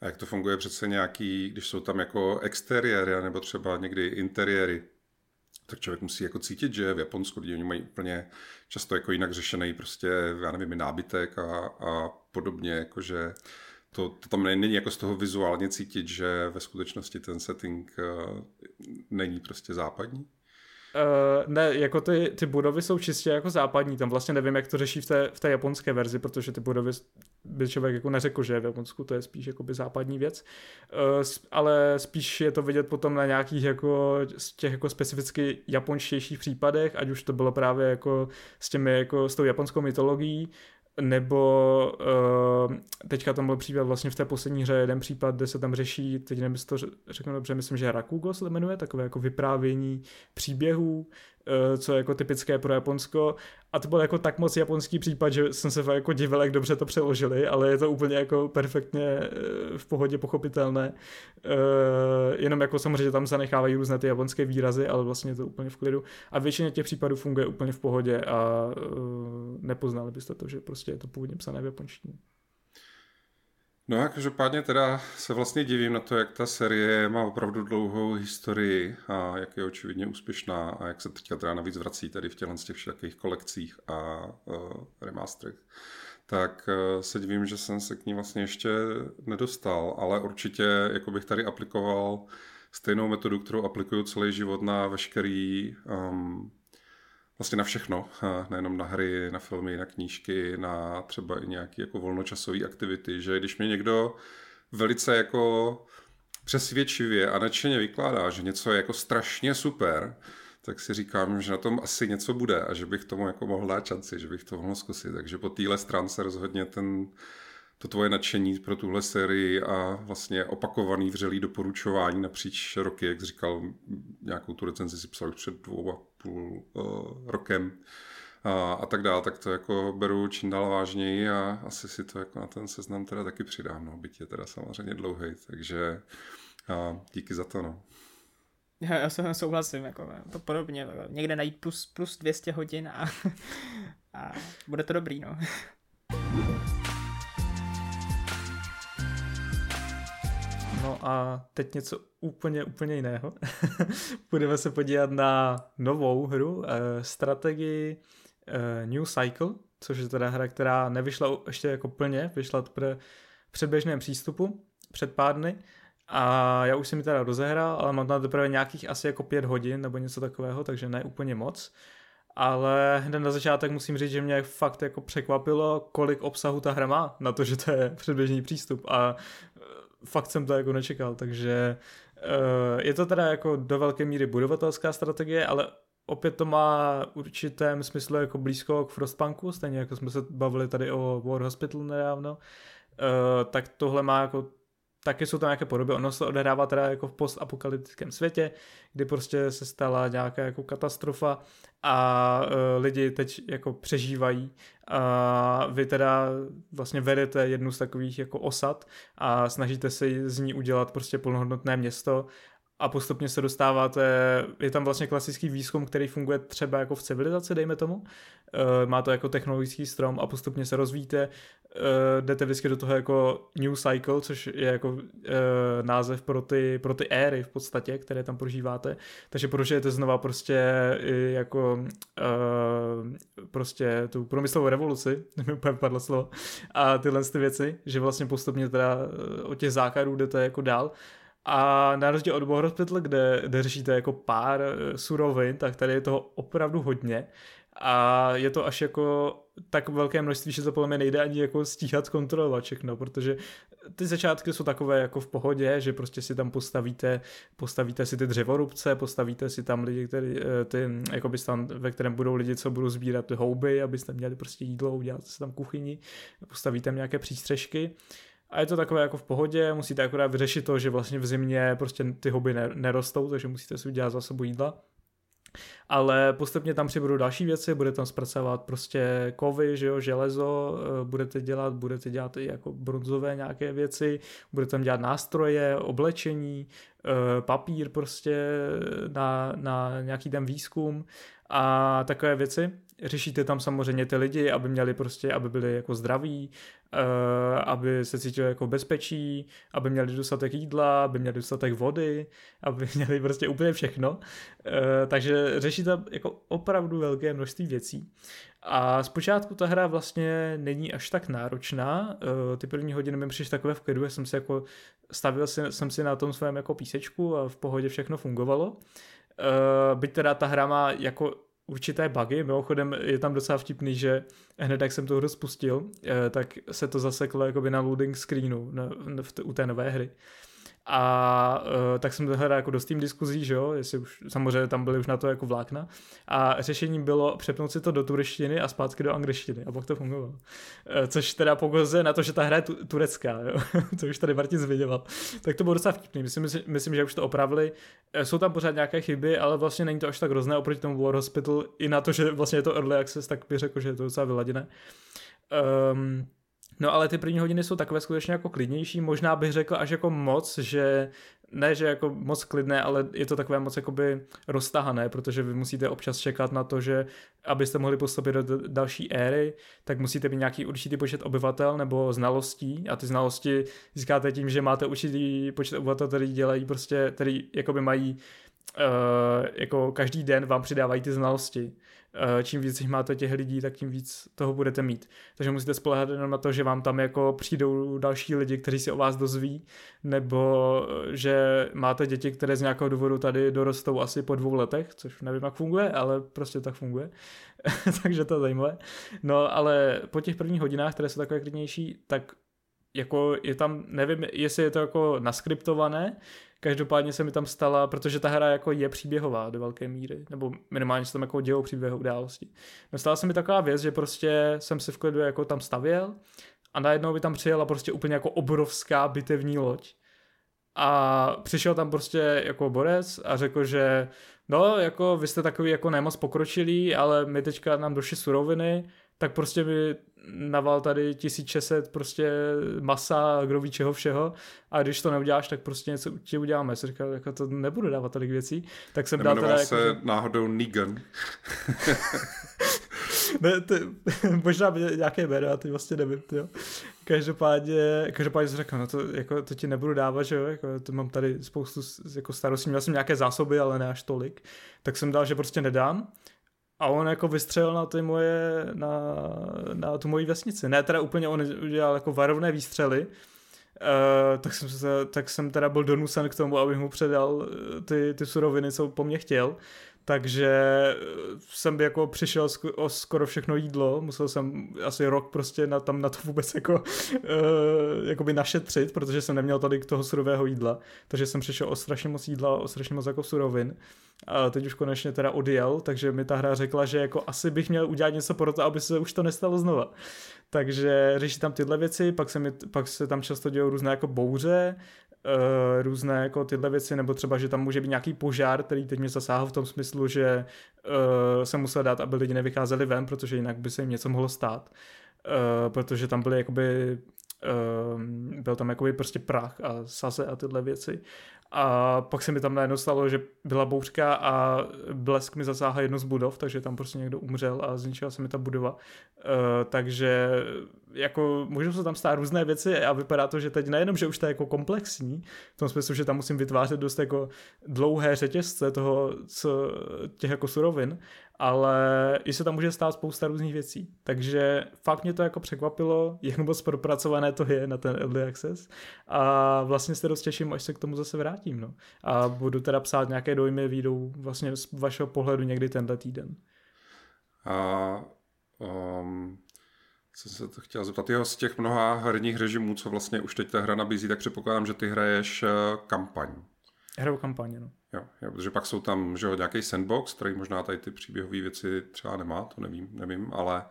A jak to funguje přece nějaký, když jsou tam jako exteriéry nebo třeba někdy interiéry, tak člověk musí jako cítit, že v Japonsku lidi oni mají úplně často jako jinak řešený prostě, já nevím, nábytek a, a podobně, jakože to, to tam není jako z toho vizuálně cítit, že ve skutečnosti ten setting uh, není prostě západní? Uh, ne, jako ty, ty budovy jsou čistě jako západní, tam vlastně nevím, jak to řeší v té, v té japonské verzi, protože ty budovy by člověk jako neřekl, že v Japonsku to je spíš jakoby západní věc, uh, ale spíš je to vidět potom na nějakých jako z těch jako specificky japonštějších případech, ať už to bylo právě jako s těmi jako s tou japonskou mytologií, nebo uh, teďka tam byl případ vlastně v té poslední hře jeden případ, kde se tam řeší, teď nevím, to řeknu dobře, myslím, že Rakugo se jmenuje, takové jako vyprávění příběhů, co je jako typické pro Japonsko a to byl jako tak moc japonský případ, že jsem se jako divil, jak dobře to přeložili, ale je to úplně jako perfektně eh, v pohodě pochopitelné. Jenom jako samozřejmě tam zanechávají různé ty japonské výrazy, ale vlastně je to úplně v klidu. A většině těch případů funguje úplně v pohodě a nepoznali byste to, že prostě je to původně psané v japonštině. No a každopádně teda se vlastně divím na to, jak ta série má opravdu dlouhou historii a jak je očividně úspěšná a jak se teďka teda navíc vrací tady v těchto těch všakých kolekcích a uh, remasterech. Tak uh, se divím, že jsem se k ní vlastně ještě nedostal, ale určitě jako bych tady aplikoval stejnou metodu, kterou aplikuju celý život na veškerý um, vlastně na všechno, nejenom na hry, na filmy, na knížky, na třeba i nějaké jako volnočasové aktivity, že když mě někdo velice jako přesvědčivě a nadšeně vykládá, že něco je jako strašně super, tak si říkám, že na tom asi něco bude a že bych tomu jako mohl dát šanci, že bych to mohl zkusit. Takže po téhle stránce rozhodně ten, to tvoje nadšení pro tuhle sérii a vlastně opakovaný vřelý doporučování napříč roky, jak říkal, nějakou tu recenzi si psal před dvou a půl uh, rokem a, a tak dále, tak to jako beru čím dál vážněji a asi si to jako na ten seznam teda taky přidám, no, byť je teda samozřejmě dlouhý, takže a díky za to, no. Já, já se souhlasím, jako to podobně, někde najít plus, plus 200 hodin a, a bude to dobrý, no. A teď něco úplně, úplně jiného. Budeme se podívat na novou hru, eh, strategii eh, New Cycle, což je teda hra, která nevyšla ještě jako plně, vyšla pro předběžném přístupu před pár dny. A já už jsem ji teda rozehrál, ale mám tam teprve nějakých asi jako pět hodin nebo něco takového, takže ne úplně moc. Ale hned na začátek musím říct, že mě fakt jako překvapilo, kolik obsahu ta hra má na to, že to je předběžný přístup. A fakt jsem to jako nečekal, takže uh, je to teda jako do velké míry budovatelská strategie, ale opět to má určitém smyslu jako blízko k Frostpunku, stejně jako jsme se bavili tady o War Hospital nedávno, uh, tak tohle má jako taky jsou tam nějaké podoby. Ono se odehrává teda jako v postapokalyptickém světě, kdy prostě se stala nějaká jako katastrofa a uh, lidi teď jako přežívají a vy teda vlastně vedete jednu z takových jako osad a snažíte se z ní udělat prostě plnohodnotné město a postupně se dostáváte, je tam vlastně klasický výzkum, který funguje třeba jako v civilizaci, dejme tomu, e, má to jako technologický strom a postupně se rozvíjíte, uh, jdete vždycky do toho jako New Cycle, což je jako uh, název pro ty, pro ty éry v podstatě, které tam prožíváte. Takže prožijete znova prostě jako uh, prostě tu průmyslovou revoluci, mi úplně padlo slovo, a tyhle ty věci, že vlastně postupně teda od těch základů jdete jako dál A na rozdíl od War Hospital, kde, kde řešíte jako pár eh, surovin, tak tady je toho opravdu hodně. A je to až jako tak velké množství, že to podle mě nejde ani jako stíhat kontrolovat všechno, protože ty začátky jsou takové jako v pohodě, že prostě si tam postavíte, postavíte si ty dřevorubce, postavíte si tam lidi, který, eh, ty, jako by tam, ve kterém budou lidi, co budou sbírat ty houby, abyste měli prostě jídlo, udělat si tam kuchyni, postavíte tam nějaké přístřežky a je to takové jako v pohodě, musíte akorát vyřešit to, že vlastně v zimě prostě ty houby nerostou, takže musíte si udělat zásobu jídla ale postupně tam přibudou další věci, bude tam zpracovat prostě kovy, že jo, železo, eh, budete dělat, budete dělat i jako bronzové nějaké věci, budete tam dělat nástroje, oblečení, eh, papír prostě na, na nějaký ten výzkum a takové věci. Řešíte tam samozřejmě ty lidi, aby měli prostě, aby byli jako zdraví, Eh, aby se cítili jako bezpečí, aby měli dostatek jídla, aby měli dostatek vody, aby měli prostě úplně všechno. Eh, takže řeší tam jako opravdu velké množství věcí. A zpočátku ta hra vlastně není až tak náročná. Eh, ty první hodiny mi přišly takové v klidu, jsem si jako stavil si, jsem si na tom svém jako písečku a v pohodě všechno fungovalo. Byť teda ta hra má jako určité bugy. Mimochodem je tam docela vtipný, že hned jak jsem to hru spustil, eh, tak se to zaseklo jakoby na loading screenu na, v, u té nové hry. A uh, tak jsem hledal jako dost tým diskuzí, že jo, jestli už, samozřejmě tam byly už na to jako vlákna. A řešením bylo přepnout si to do turštiny a zpátky do angličtiny. A pak to fungovalo. Uh, což teda pokazuje na to, že ta hra je tu, turecká, jo, to už tady Martin zmiňoval. Tak to bylo docela vtipný. Myslím, myslím, že už to opravili. Uh, jsou tam pořád nějaké chyby, ale vlastně není to až tak hrozné oproti tomu War Hospital. I na to, že vlastně je to early access, tak bych řekl, že je to docela vyladěné. Um, No ale ty první hodiny jsou takové skutečně jako klidnější, možná bych řekl až jako moc, že ne, že jako moc klidné, ale je to takové moc jakoby roztahané, protože vy musíte občas čekat na to, že abyste mohli postoupit do další éry, tak musíte mít nějaký určitý počet obyvatel nebo znalostí a ty znalosti získáte tím, že máte určitý počet obyvatel, který dělají prostě, který jakoby mají uh, jako každý den vám přidávají ty znalosti. Eh, čím víc jich máte těch lidí, tak tím víc toho budete mít. Takže musíte spolehat jenom na to, že vám tam jako přijdou další lidi, kteří si o vás dozví, nebo eh, že máte děti, které z nějakého důvodu tady dorostou asi po dvou letech, což nevím, jak funguje, ale prostě tak funguje. Takže to je zajímavé. No, ale po těch prvních hodinách, které jsou takové klidnější, tak jako je tam, nevím, jestli je to jako naskriptované, Každopádně se mi tam stala, protože ta hra jako je příběhová do velké míry, nebo minimálně se tam jako dějou příběhové události. No stala se mi taková věc, že prostě jsem si v klidu jako tam stavěl a najednou by tam přijela prostě úplně jako obrovská bitevní loď. A přišel tam prostě jako borec a řekl, že no, jako vy jste takový jako nemoc pokročilý, ale my teďka nám došly suroviny, tak prostě mi naval tady 1600 prostě masa, kdo ví čeho všeho a když to neuděláš, tak prostě něco ti uděláme. Jsem říkal, jako to nebudu dávat tolik věcí. Tak jsem dal teda se jako, náhodou Negan. ne, ty, možná by nějaké jméno, já teď vlastně nevím, jo. Každopádně, každopádně jsem řekl, no to, jako, to ti nebudu dávat, že jo, jako, to mám tady spoustu jako starostí, měl jsem nějaké zásoby, ale ne až tolik, tak jsem dal, že prostě nedám a on jako vystřelil na ty moje, na, na tu moji vesnici. Ne, teda úplně on udělal jako varovné výstřely, Uh, tak, jsem se, tak jsem teda byl donucen k tomu, abych mu předal eh, ty, ty suroviny, co po mně chtěl takže eh, jsem jako přišel o skoro všechno jídlo, musel jsem asi rok prostě na, tam na to vůbec jako uh, jakoby našetřit, protože jsem neměl tady toho surového jídla, takže jsem přišel o strašně moc jídla, o strašně moc jako surovin a teď už konečně teda odjel, takže mi ta hra řekla, že jako asi bych měl udělat něco pro to, aby se už to nestalo znova. Takže řeší tam tyhle věci, pak se, mi, pak se tam často dějou různé jako bouře, uh, různé jako tyhle věci, nebo třeba, že tam může být nějaký požár, který teď mě zasáhl v tom smyslu, že uh, se musel dát, aby lidi nevycházeli ven, protože jinak by se jim něco mohlo stát. Uh, protože tam byly jakoby uh, byl tam jakoby prostě prach a saze a tyhle věci. A pak se mi tam najednou stalo, že byla bouřka a blesk mi zasáhl jednu z budov, takže tam prostě někdo umřel a zničila se mi ta budova. Uh, takže jako můžou se tam stát různé věci a vypadá to, že teď nejenom, že už to je jako komplexní, v tom smyslu, že tam musím vytvářet dost jako dlouhé řetězce toho, co, těch jako surovin, ale i se tam může stát spousta různých věcí. Takže fakt mě to jako překvapilo, jak moc propracované to je na ten Early Access a vlastně se dost těším, až se k tomu zase vrátím. No. A budu teda psát nějaké dojmy, výjdou vlastně z vašeho pohledu někdy tenhle týden. A um, jsem se to chtěl zeptat, jo, z těch mnoha herních režimů, co vlastně už teď ta hra nabízí, tak předpokládám, že ty hraješ eh, kampaň. Hraju kampaně, no. Jo, jo, protože pak jsou tam že jo, nějaký sandbox, který možná tady ty příběhové věci třeba nemá, to nevím, nevím, ale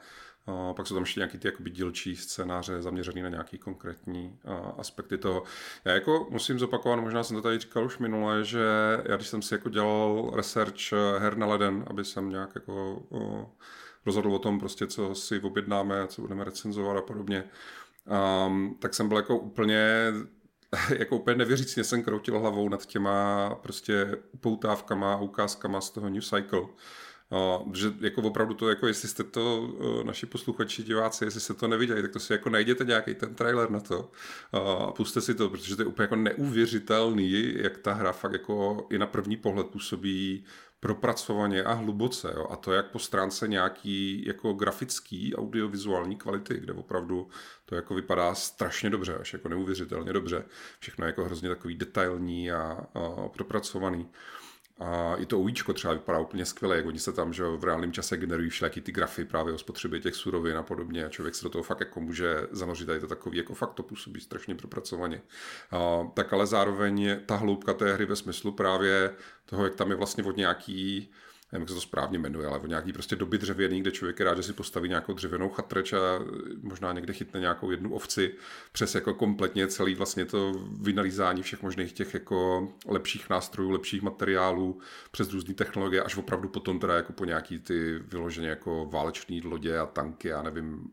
uh, pak jsou tam ještě nějaký ty jakoby dílčí scénáře zaměřený na nějaký konkrétní uh, aspekty toho. Já jako musím zopakovat, možná jsem to tady říkal už minule, že já když jsem si jako dělal research her na leden, aby jsem nějak jako uh, rozhodl o tom prostě, co si objednáme, co budeme recenzovat a podobně, um, tak jsem byl jako úplně jako úplně nevěřícně jsem kroutil hlavou nad těma prostě upoutávkama a ukázkama z toho New Cycle. Uh, že jako opravdu to, jako jestli jste to, uh, naši posluchači, diváci, jestli jste to neviděli, tak to si jako najděte nějaký ten trailer na to uh, a puste si to, protože to je úplně jako neuvěřitelný, jak ta hra fakt jako i na první pohled působí propracovaně a hluboce. Jo? A to jak po stránce nějaký jako grafický, audiovizuální kvality, kde opravdu to jako vypadá strašně dobře, až jako neuvěřitelně dobře. Všechno je jako hrozně takový detailní a, a propracovaný. A i to ujíčko třeba vypadá úplně skvěle, jak oni se tam že v reálném čase generují všelijaký ty grafy právě o spotřebě těch surovin a podobně a člověk se do toho fakt jako může zanořit je to takový, jako fakt to působí strašně propracovaně. A, tak ale zároveň ta hloubka té hry ve smyslu právě toho, jak tam je vlastně od nějaký nevím, jak se to správně jmenuje, ale o nějaký prostě doby dřevěný, kde člověk je rád, že si postaví nějakou dřevěnou chatrč a možná někde chytne nějakou jednu ovci přes jako kompletně celý vlastně to vynalízání všech možných těch jako lepších nástrojů, lepších materiálů přes různé technologie, až opravdu potom teda jako po nějaký ty vyloženě jako válečné lodě a tanky, já nevím,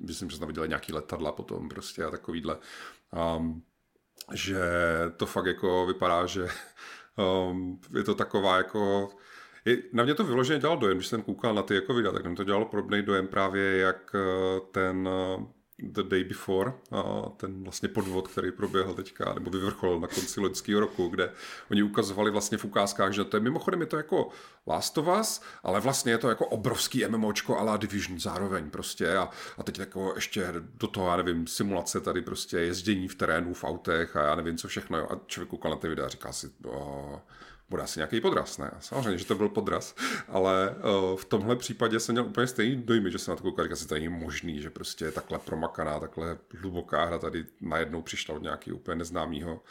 myslím, že jsme viděli nějaký letadla potom prostě a takovýhle. Um, že to fakt jako vypadá, že um, je to taková jako na mě to vyloženě dělalo dojem, když jsem koukal na ty jako videa, tak mi to dělalo podobný dojem právě jak eh, ten eh, The Day Before, ten vlastně podvod, který proběhl teďka, nebo vyvrcholil na konci loňského roku, kde oni ukazovali vlastně v ukázkách, že to je mimochodem je to jako Last of Us, ale vlastně je to jako obrovský MMOčko a Division zároveň prostě a, a teď jako ještě do toho, já nevím, simulace tady prostě jezdění v terénu, v autech a já nevím co všechno jo. a člověk koukal na ty videa a říká si, oh, bude asi nějaký podraz, ne? Samozřejmě, že to byl podraz, ale uh, v tomhle případě jsem měl úplně stejný dojmy, že jsem na to koukal, že to není možný, že prostě takhle promakaná, takhle hluboká hra tady najednou přišla od nějakého úplně neznámého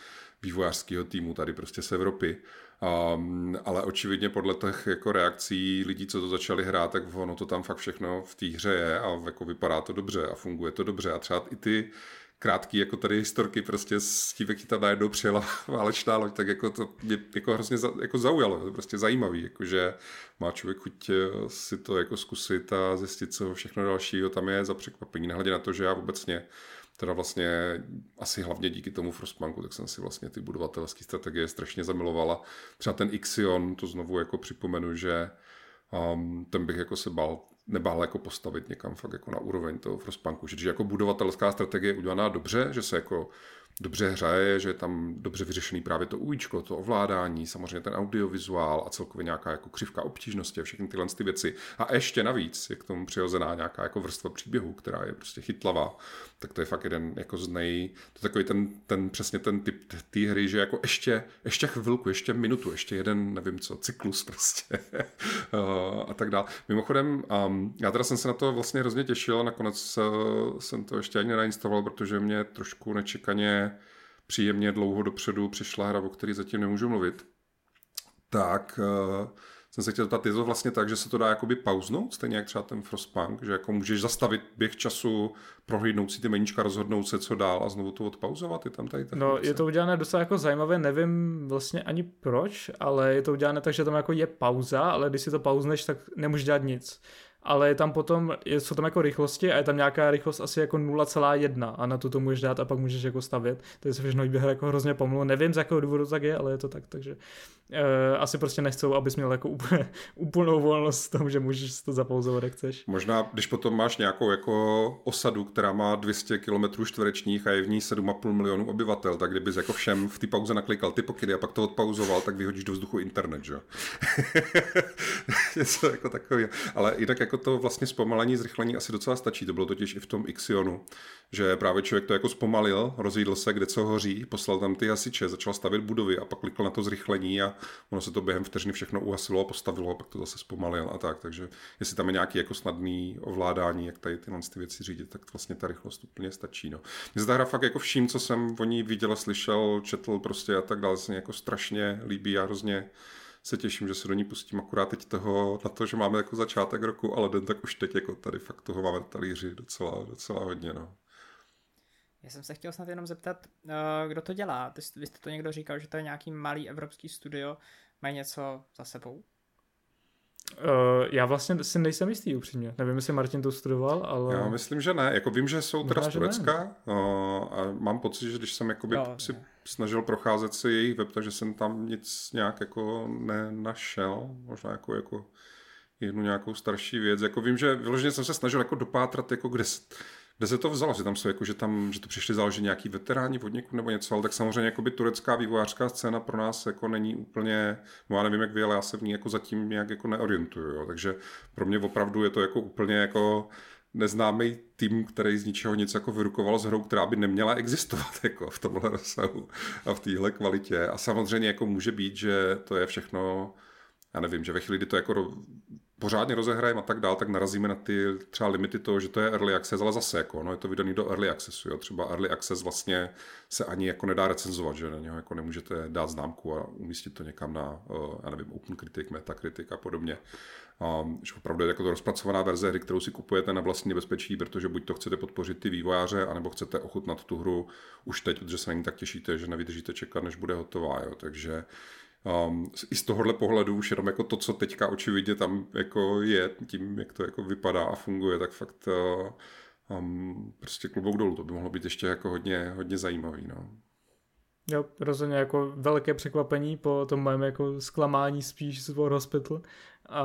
vývojářského týmu tady prostě z Evropy. Um, ale očividně podle těch jako reakcí lidí, co to začali hrát, tak ono to tam fakt všechno v té hře je a jako vypadá to dobře a funguje to dobře. A třeba i ty krátký jako tady historky prostě s tím, jak tam najednou přijela válečná loď, tak jako to mě jako hrozně za, jako zaujalo, to prostě zajímavý, jakože má člověk chuť eh, si to jako zkusit a zjistit, co všechno dalšího tam je za překvapení, nehledě na to, že já obecně teda vlastně asi hlavně díky tomu Frostpunku, tak jsem si vlastně ty budovatelské strategie strašně zamilovala. Třeba ten Ixion, to znovu jako připomenu, že um, ten bych jako se bál nebál jako postavit někam fakt jako na úroveň toho Frostpunku. Že, že jako budovatelská strategie je udělaná dobře, že se jako dobře hraje, že je tam dobře vyřešený právě to ujíčko, to ovládání, samozřejmě ten audiovizuál a celkově nějaká jako křivka obtížnosti a všechny tyhle ty věci. A ještě navíc je k tomu přirozená nějaká jako vrstva příběhu, která je prostě chytlavá. Tak to je fakt jeden jako z nej... To je takový ten, ten přesně ten typ té hry, že jako ještě, ještě chvilku, ještě minutu, ještě jeden, nevím co, cyklus prostě a tak dále. Mimochodem, um, já teda jsem se na to vlastně hrozně těšil nakonec uh, jsem to ještě ani nenainstaloval, protože mě trošku nečekaně příjemně dlouho dopředu přišla hra, o které zatím nemůžu mluvit, tak uh, jsem se chtěl zeptat, je to vlastně tak, že se to dá jakoby pauznout, stejně jak třeba ten Frostpunk, že jako můžeš zastavit běh času, prohlídnout si ty meníčka, rozhodnout se, co dál a znovu to odpauzovat, je tam tady ta No, je to udělané docela jako zajímavé, nevím vlastně ani proč, ale je to udělané tak, že tam jako je pauza, ale když si to pauzneš, tak nemůžeš dělat nic. Ale je tam potom, je, jsou tam jako rychlosti a je tam nějaká rychlost asi jako 0,1 a na to to můžeš dát a pak můžeš jako stavět. To je se všechno výběh jako hrozně pomalu. Nevím, z jakého důvodu tak je, ale je to tak, takže e, asi prostě nechcou, abys měl jako úplně, úplnou volnost v tom, že můžeš to zapauzovat, jak chceš. Možná, když potom máš nějakou jako osadu, která má 200 km čtverečních a je v ní 7,5 milionů obyvatel, tak kdybys jako všem v té pauze naklikal ty pokyny a pak to odpauzoval, tak vyhodíš do vzduchu internet, že jo? Něco jako takový. Ale i tak jako to vlastně zpomalení, zrychlení asi docela stačí. To bylo totiž i v tom Ixionu, že právě člověk to jako zpomalil, rozjídl se, kde co hoří, poslal tam ty hasiče, začal stavět budovy a pak klikl na to zrychlení a ono se to během vteřiny všechno uhasilo a postavilo a pak to zase zpomalil a tak. Takže jestli tam je nějaký jako snadný ovládání, jak tady tyhle ty věci řídit, tak vlastně ta rychlost úplně stačí. No. Mně se ta hra fakt jako vším, co jsem o ní viděl, slyšel, četl prostě a tak dále, se jako strašně líbí a hrozně se těším, že se do ní pustím akurát teď toho, na to, že máme jako začátek roku, ale den tak už teď jako tady fakt toho máme talíři docela, docela hodně, no. Já jsem se chtěl snad jenom zeptat, uh, kdo to dělá. Ty, vy jste to někdo říkal, že to je nějaký malý evropský studio, mají něco za sebou? Uh, já vlastně si nejsem jistý upřímně. Nevím, jestli Martin to studoval, ale... Já myslím, že ne. Jako vím, že jsou teda z Turecka uh, a mám pocit, že když jsem jakoby jo, si ne. snažil procházet si jejich web, takže jsem tam nic nějak jako nenašel. Možná jako, jako jednu nějakou starší věc. Jako vím, že vyloženě jsem se snažil jako dopátrat, jako kde, kde se to vzalo, že tam jsou jako, že tam, že to přišli záleží nějaký veteráni od nebo něco, ale tak samozřejmě jako by turecká vývojářská scéna pro nás jako není úplně, no já nevím jak vy, ale já se v ní jako zatím nějak jako neorientuju, jo. takže pro mě opravdu je to jako úplně jako neznámý tým, který z ničeho nic jako vyrukoval s hrou, která by neměla existovat jako v tomhle rozsahu a v téhle kvalitě. A samozřejmě jako může být, že to je všechno, já nevím, že ve chvíli, kdy to jako pořádně rozehrajeme a tak dál, tak narazíme na ty třeba limity toho, že to je early access, ale zase jako, no, je to vydaný do early accessu, jo. třeba early access vlastně se ani jako nedá recenzovat, že na něho jako nemůžete dát známku a umístit to někam na, uh, já nevím, OpenCritic, Metacritic a podobně. Um, že opravdu je jako to rozpracovaná verze hry, kterou si kupujete na vlastní bezpečí, protože buď to chcete podpořit ty vývojáře, anebo chcete ochutnat tu hru už teď, protože se na ní tak těšíte, že nevydržíte čekat, než bude hotová. Jo. Takže Um, I z tohohle pohledu už jenom jako to, co teďka očividně tam jako je, tím, jak to jako vypadá a funguje, tak fakt uh, um, prostě klobouk dolů. To by mohlo být ještě jako hodně, hodně zajímavý. No. Jo, rozhodně jako velké překvapení po tom mém jako zklamání spíš z War Hospital a,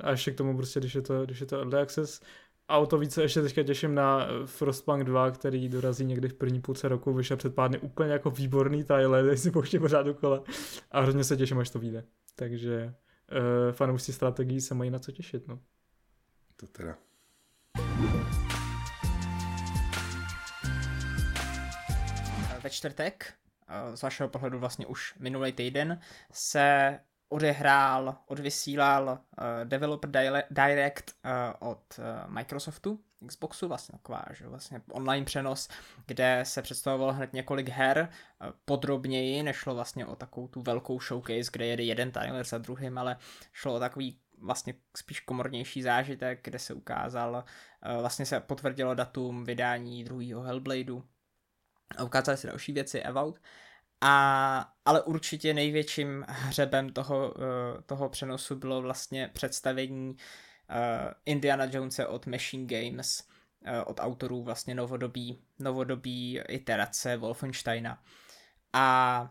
a ještě k tomu prostě, když je to, když je to early access, a o to více ještě teďka těším na Frostpunk 2, který dorazí někdy v první půlce roku, vyšel před pár dny úplně jako výborný trailer, si pouštím pořád dokola a hrozně se těším, až to vyjde. Takže uh, fanoušci strategií se mají na co těšit, no. To teda. Ve čtvrtek, z vašeho pohledu vlastně už minulý týden, se odehrál, odvysílal uh, Developer Direct uh, od uh, Microsoftu, Xboxu, vlastně taková, že vlastně online přenos, kde se představovalo hned několik her uh, podrobněji, nešlo vlastně o takovou tu velkou showcase, kde jede jeden trailer za druhým, ale šlo o takový vlastně spíš komornější zážitek, kde se ukázal, uh, vlastně se potvrdilo datum vydání druhého Hellbladeu a ukázaly se další věci About. A, ale určitě největším hřebem toho, uh, toho přenosu bylo vlastně představení uh, Indiana Jonese od Machine Games, uh, od autorů vlastně novodobí, novodobí iterace Wolfensteina. A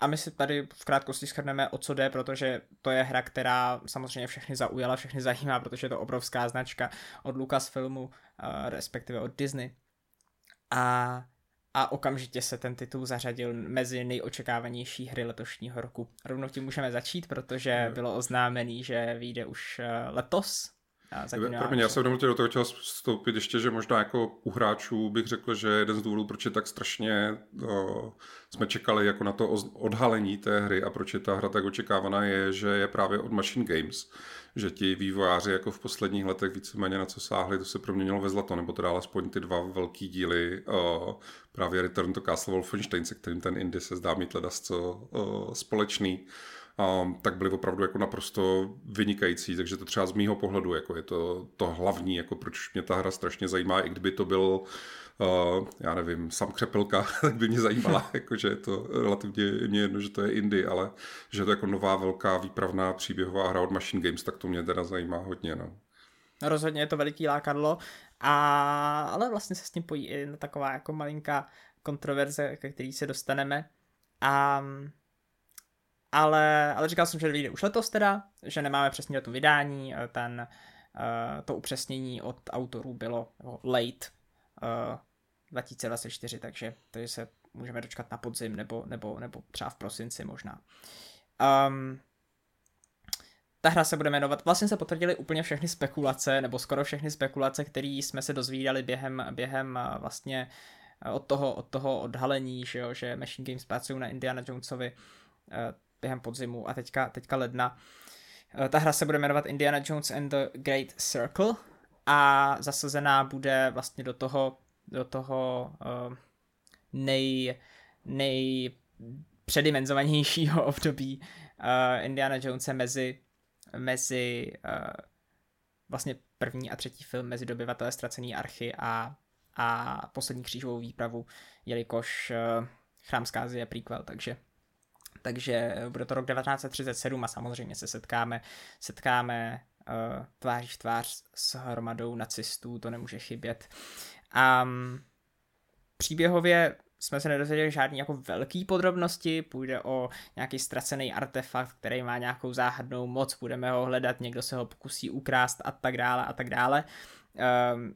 a my si tady v krátkosti schrneme, o co jde, protože to je hra, která samozřejmě všechny zaujala, všechny zajímá, protože je to obrovská značka od Lucasfilmu, respektive od Disney. A a okamžitě se ten titul zařadil mezi nejočekávanější hry letošního roku. Rovnou tím můžeme začít, protože bylo oznámený, že vyjde už eh, letos. Promiň, já jsem do toho chtěl vstoupit ještě, že možná jako u hráčů bych řekl, že jeden z důvodů, proč je tak strašně o, jsme čekali jako na to odhalení té hry a proč je ta hra tak očekávaná, je, že je právě od Machine Games že ti vývojáři jako v posledních letech víceméně na co sáhli, to se proměnilo ve zlato, nebo teda alespoň ty dva velký díly, uh, právě Return to Castle Wolfenstein, se kterým ten Indy se zdá mít co uh, společný, um, tak byly opravdu jako naprosto vynikající, takže to třeba z mýho pohledu jako je to to hlavní, jako proč mě ta hra strašně zajímá, i kdyby to byl uh, já nevím, sam křepelka, tak by mě zajímala, jakože je to relativně mě jedno, že to je indie, ale že to je jako nová velká výpravná příběhová hra od Machine Games, tak to mě teda zajímá hodně, no. No rozhodně je to veliký lákadlo, a, ale vlastně se s tím pojí i taková jako malinká kontroverze, ke který se dostaneme. A, ale, ale říkal jsem, že vyjde už letos teda, že nemáme přesně to vydání, ten, uh, to upřesnění od autorů bylo late uh, 2024, takže to se můžeme dočkat na podzim nebo, nebo, nebo třeba v prosinci možná. Um, ta hra se bude jmenovat, vlastně se potvrdily úplně všechny spekulace, nebo skoro všechny spekulace, které jsme se dozvídali během, během vlastně od toho, od toho odhalení, že, jo, že Machine Games pracují na Indiana Jonesovi během podzimu a teďka, teďka ledna. Ta hra se bude jmenovat Indiana Jones and the Great Circle a zasazená bude vlastně do toho, do toho uh, nej, nej předimenzovanějšího období uh, Indiana Jonese mezi, mezi uh, vlastně první a třetí film mezi dobyvatele ztracený archy a, a poslední křížovou výpravu, jelikož uh, Chrám zkázy je prequel, takže takže bude to rok 1937 a samozřejmě se setkáme, setkáme uh, tvář v tvář s hromadou nacistů, to nemůže chybět. A um, příběhově jsme se nedozvěděli žádný jako velký podrobnosti, půjde o nějaký ztracený artefakt, který má nějakou záhadnou moc, budeme ho hledat, někdo se ho pokusí ukrást a tak dále a tak dále. Um,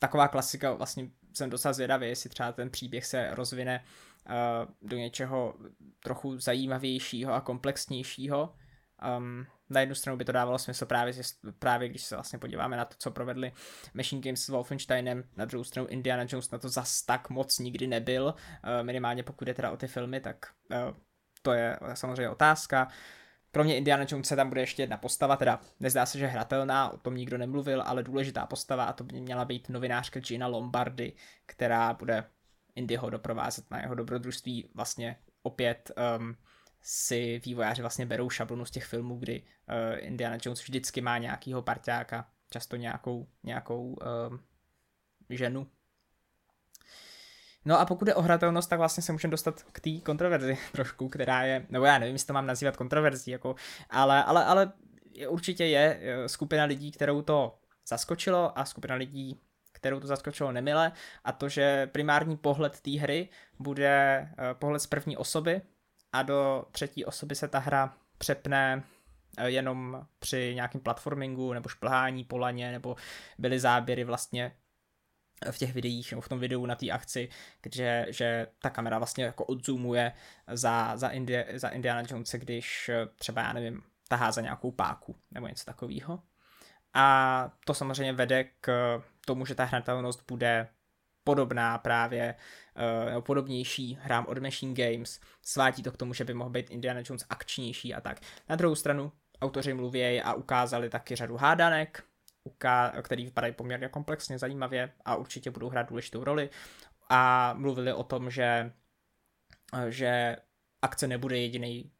taková klasika, vlastně jsem docela zvědavý, jestli třeba ten příběh se rozvine do něčeho trochu zajímavějšího a komplexnějšího. Um, na jednu stranu by to dávalo smysl právě, právě když se vlastně podíváme na to, co provedli Machine Games s Wolfensteinem, na druhou stranu Indiana Jones na to zas tak moc nikdy nebyl, uh, minimálně pokud je teda o ty filmy, tak uh, to je samozřejmě otázka. Kromě Indiana Jonesa tam bude ještě jedna postava, teda nezdá se, že hratelná, o tom nikdo nemluvil, ale důležitá postava a to by měla být novinářka Gina Lombardy, která bude Indyho doprovázet na jeho dobrodružství vlastně opět um, si vývojáři vlastně berou šablonu z těch filmů, kdy uh, Indiana Jones vždycky má nějakýho parťáka, často nějakou, nějakou um, ženu. No a pokud je o hratelnost, tak vlastně se můžeme dostat k té kontroverzi trošku, která je, nebo já nevím, jestli to mám nazývat kontroverzí, jako, ale, ale, ale určitě je eh, skupina lidí, kterou to zaskočilo a skupina lidí, kterou to zaskočilo nemile a to, že primární pohled té hry bude uh, pohled z první osoby, a do třetí osoby se ta hra přepne eh, jenom při nějakém platformingu nebo šplhání po laně, nebo byly záběry vlastně v těch videích nebo v tom videu na té akci, kde, že ta kamera vlastně jako odzoomuje za, za, Indi, za Indiana Jones, když eh, třeba, já nevím, tahá za nějakou páku nebo něco takového. A to samozřejmě vede k tomu, že ta hratelnost bude podobná právě, uh, nebo podobnější hrám od Machine Games, svátí to k tomu, že by mohl být Indiana Jones akčnější a tak. Na druhou stranu, autoři mluví a ukázali taky řadu hádanek, který vypadají poměrně komplexně, zajímavě a určitě budou hrát důležitou roli. A mluvili o tom, že, eh, že akce nebude jediný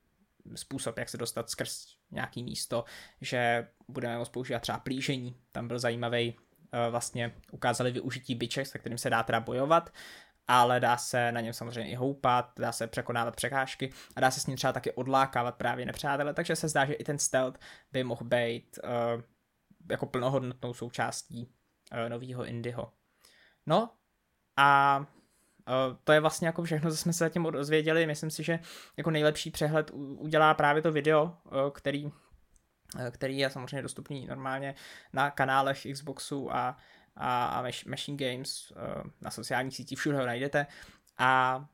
způsob, jak se dostat skrz nějaký místo, že budeme moct používat třeba plížení. Tam byl zajímavý Eh, vlastně ukázali využití byče, se kterým se dá teda bojovat, ale dá se na něm samozřejmě i houpat, dá se překonávat překážky a dá se s ním třeba taky odlákávat právě nepřátele, takže se zdá, že i ten stealth by mohl být uh, jako plnohodnotnou součástí uh, nového Indyho. No a uh, to je vlastně jako všechno, co jsme se zatím dozvěděli. Myslím si, že jako nejlepší přehled udělá právě to video, uh, který Eh, který je samozřejmě dostupný normálně na kanálech Xboxu a, a, a Machine Games, eh, na sociálních sítích, všude ho najdete a,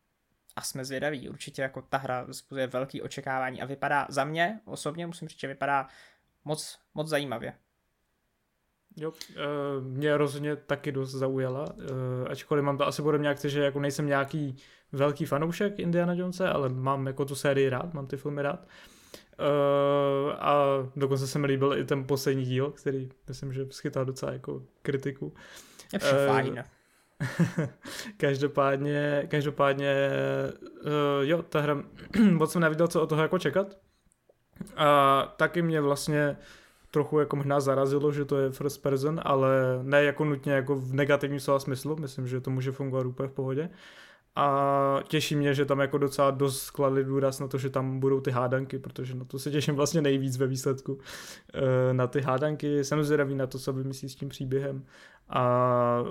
a jsme zvědaví. Určitě jako ta hra vzbuzuje velký očekávání a vypadá za mě osobně, musím říct, že vypadá moc, moc zajímavě. Jo, eh, mě rozhodně taky dost zaujala, ačkoliv mám to asi podobně jak že jako nejsem nějaký velký fanoušek Indiana Jonese, ale mám jako tu sérii rád, mám ty filmy rád. Uh, a dokonce se mi líbil i ten poslední díl, který myslím, že schytal docela jako kritiku. Je vše uh, fajn. každopádně, každopádně, uh, jo, ta hra, moc jsem neviděl, co od toho jako čekat. A taky mě vlastně trochu jako možná zarazilo, že to je first person, ale ne jako nutně jako v negativním slova smyslu, myslím, že to může fungovat úplně v pohodě. A těší mě, že tam jako docela dost skladli důraz na to, že tam budou ty hádanky, protože na to se těším vlastně nejvíc ve výsledku. E, na ty hádanky jsem zvědavý na to, co vymyslí s tím příběhem. A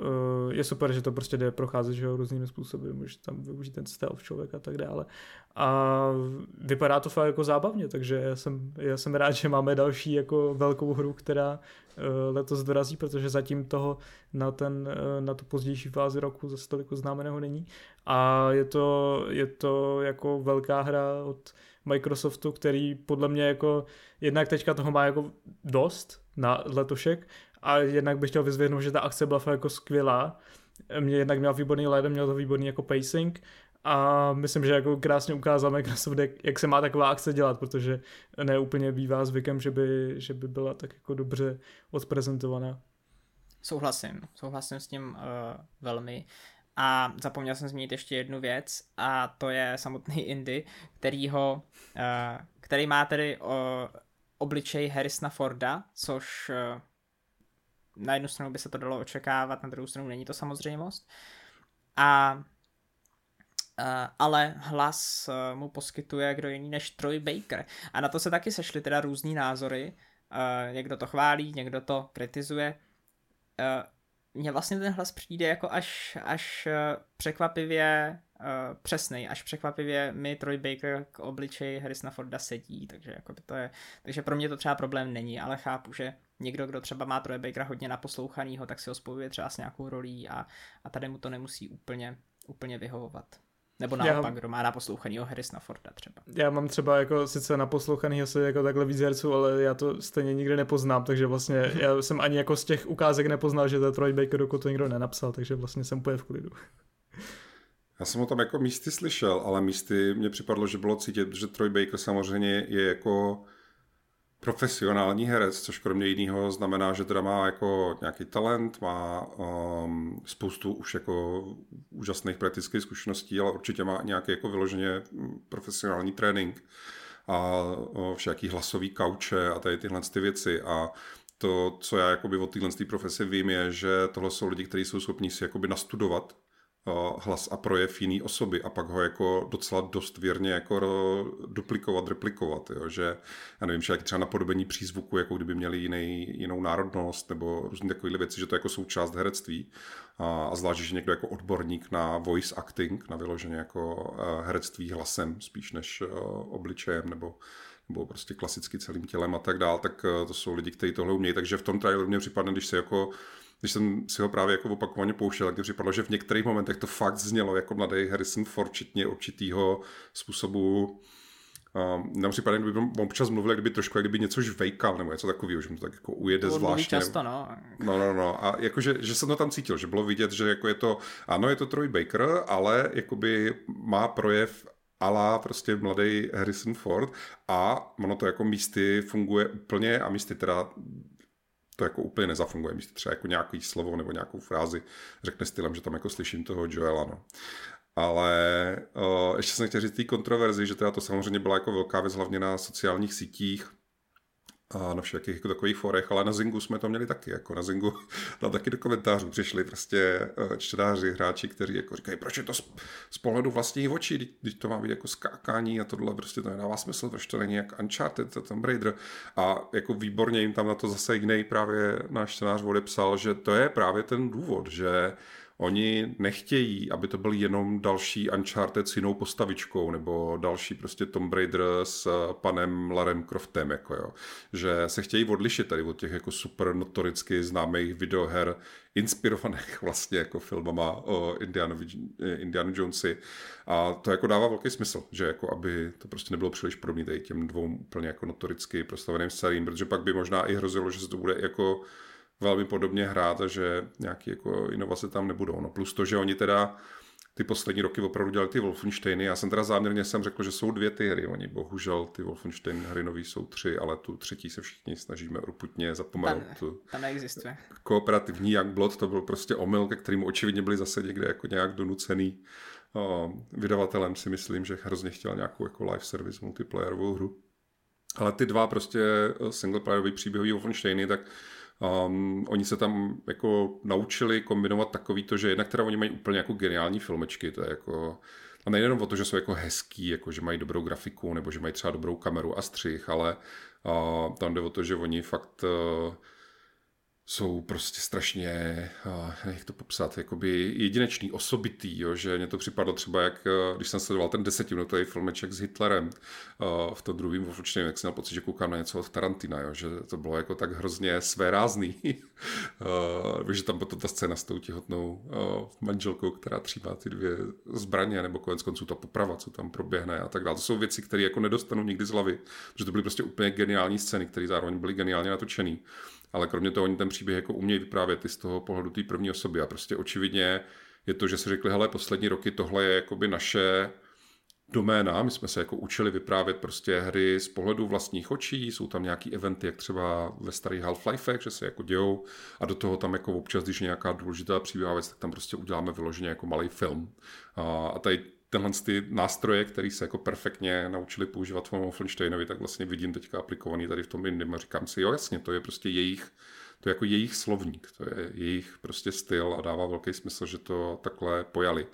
uh, je super, že to prostě jde procházet že jo, různými způsoby, můžeš tam využít ten stealth člověk a tak dále. A vypadá to fakt jako zábavně, takže já jsem, já jsem rád, že máme další jako velkou hru, která uh, letos dorazí, protože zatím toho na, ten, na tu pozdější fázi roku zase tolik známeného není. A je to, je to jako velká hra od Microsoftu, který podle mě jako jednak teďka toho má jako dost na letošek a jednak bych chtěl vyzvědnout, že ta akce byla jako skvělá. Mě jednak měl výborný LED, měl to výborný jako pacing a myslím, že jako krásně ukázal Microsoft, jak, jak se má taková akce dělat, protože ne úplně bývá zvykem, že by, že by byla tak jako dobře odprezentovaná. Souhlasím, souhlasím s tím uh, velmi. A zapomněl jsem zmínit ještě jednu věc a to je samotný Indy, který, ho, uh, který má tedy uh, obličej Harrisona Forda, což uh, na jednu stranu by se to dalo očekávat, na druhou stranu není to samozřejmost. A ale hlas mu poskytuje kdo jiný než Troy Baker. A na to se taky sešly teda různý názory. Někdo to chválí, někdo to kritizuje. Mně vlastně ten hlas přijde jako až, až překvapivě přesný, až překvapivě mi Troy Baker k obličeji Harrisona Forda sedí, takže, jako to je, takže pro mě to třeba problém není, ale chápu, že někdo, kdo třeba má Troje Bakera hodně naposlouchanýho, tak si ho spojuje třeba s nějakou rolí a, a tady mu to nemusí úplně, úplně vyhovovat. Nebo naopak, já, kdo má naposlouchanýho Harrisona Forda třeba. Já mám třeba jako sice naposlouchaný asi jako takhle víc herců, ale já to stejně nikdy nepoznám, takže vlastně já jsem ani jako z těch ukázek nepoznal, že to je Troy Baker, dokud to nikdo nenapsal, takže vlastně jsem úplně v klidu. Já jsem ho tam jako místy slyšel, ale místy mě připadlo, že bylo cítit, že Troy Baker samozřejmě je jako profesionální herec, což kromě jiného znamená, že teda má jako nějaký talent, má um, spoustu už jako úžasných praktických zkušeností, ale určitě má nějaký jako vyloženě profesionální trénink a všaký hlasový kauče a tady tyhle ty věci. A to, co já jakoby o téhle profesi vím, je, že tohle jsou lidi, kteří jsou schopní si jakoby nastudovat hlas a projev jiný osoby a pak ho jako docela dost věrně jako duplikovat, replikovat, jo? že já nevím, že jak třeba napodobení přízvuku, jako kdyby měli jiný, jinou národnost nebo různé takové věci, že to jako součást herectví a, a zvlášť, že někdo jako odborník na voice acting, na vyloženě jako eh, herectví hlasem spíš než uh, obličejem nebo nebo prostě klasicky celým tělem a tak dál, tak uh, to jsou lidi, kteří tohle umějí, takže v tom traileru mě připadne, když se jako když jsem si ho právě jako opakovaně pouštěl, tak mi připadlo, že v některých momentech to fakt znělo jako mladý Harrison Ford, včetně určitýho způsobu Um, nám připadá, kdyby občas mluvil, kdyby trošku, kdyby něco žvejkal, nebo něco takového, že mu to tak jako ujede to zvláštně. často, no. No, no, no. A jakože, že jsem to tam cítil, že bylo vidět, že jako je to, ano, je to Troy Baker, ale jakoby má projev ala prostě mladý Harrison Ford a ono to jako místy funguje úplně a místy teda to jako úplně nezafunguje. Místo třeba jako nějaký slovo nebo nějakou frázi řekne stylem, že tam jako slyším toho Joela, no. Ale uh, ještě jsem chtěl říct té kontroverzi, že teda to samozřejmě byla jako velká věc hlavně na sociálních sítích, a na všech jako takových forech, ale na Zingu jsme to měli taky, jako na Zingu tam taky do komentářů přišli prostě eh, čtenáři, hráči, kteří jako říkají, proč je to z, pohledu vlastních očí, když to má být jako skákání a tohle prostě to nedává smysl, proč to není jak Uncharted, to Tomb Raider. A jako výborně jim tam na to zase jiný právě náš čtenář odepsal, že to je právě ten důvod, že Oni nechtějí, aby to byl jenom další Uncharted s jinou postavičkou, nebo další prostě Tomb Raider s eh, panem Larem Croftem, jako jo. Že se chtějí odlišit tady od těch jako super notoricky známých videoher, inspirovaných vlastně jako filmama o Indiana, Indiana Jonesi. A to jako dává velký smysl, že jako aby to prostě nebylo příliš podobné těm dvou úplně jako notoricky proslaveným seriím, protože pak by možná i hrozilo, že se to bude jako velmi podobně hrát a že nějaké jako inovace tam nebudou. No plus to, že oni teda ty poslední roky opravdu dělali ty Wolfensteiny. Já jsem teda záměrně jsem řekl, že jsou dvě ty hry. Oni bohužel ty Wolfenstein hry nový jsou tři, ale tu třetí se všichni snažíme urputně zapomenout. Tam, tam neexistuje. Kooperativní Youngblood, to byl prostě omyl, ke kterému očividně byli zase někde jako nějak donucený. O, vydavatelem si myslím, že hrozně chtěl nějakou jako live service multiplayerovou hru. Ale ty dva prostě singleplayerové příběhový Wolfensteiny, tak Um, oni se tam jako naučili kombinovat takový to, že jednak teda oni mají úplně jako geniální filmečky, to je jako a nejenom o to, že jsou jako hezký, jako že mají dobrou grafiku, nebo že mají třeba dobrou kameru a střih, ale uh, tam jde o to, že oni fakt uh, jsou prostě strašně, jak to popsat, jakoby jedinečný, osobitý, jo, že mě to připadlo třeba, jak když jsem sledoval ten desetiminutový filmeček s Hitlerem v tom druhém Wolfensteinu, jak jsem měl pocit, že koukám na něco od Tarantina, jo, že to bylo jako tak hrozně svérázný, že tam potom ta scéna s tou těhotnou manželkou, která třímá ty dvě zbraně, nebo konec konců ta poprava, co tam proběhne a tak dále. To jsou věci, které jako nedostanu nikdy z hlavy, protože to byly prostě úplně geniální scény, které zároveň byly geniálně natočené ale kromě toho oni ten příběh jako umějí vyprávět i z toho pohledu té první osoby. A prostě očividně je to, že si řekli, hele, poslední roky tohle je jakoby naše doména, my jsme se jako učili vyprávět prostě hry z pohledu vlastních očí, jsou tam nějaký eventy, jak třeba ve starých Half-Life, že se jako dějou. A do toho tam jako občas, když je nějaká důležitá příběhová věc, tak tam prostě uděláme vyloženě jako malý film. A tady tenhle ty nástroje, které se jako perfektně naučili používat v Wolfensteinovi, tak vlastně vidím teďka aplikovaný tady v tom Indym a říkám si, jo jasně, to je prostě jejich, to je jako jejich slovník, to je jejich prostě styl a dává velký smysl, že to takhle pojali.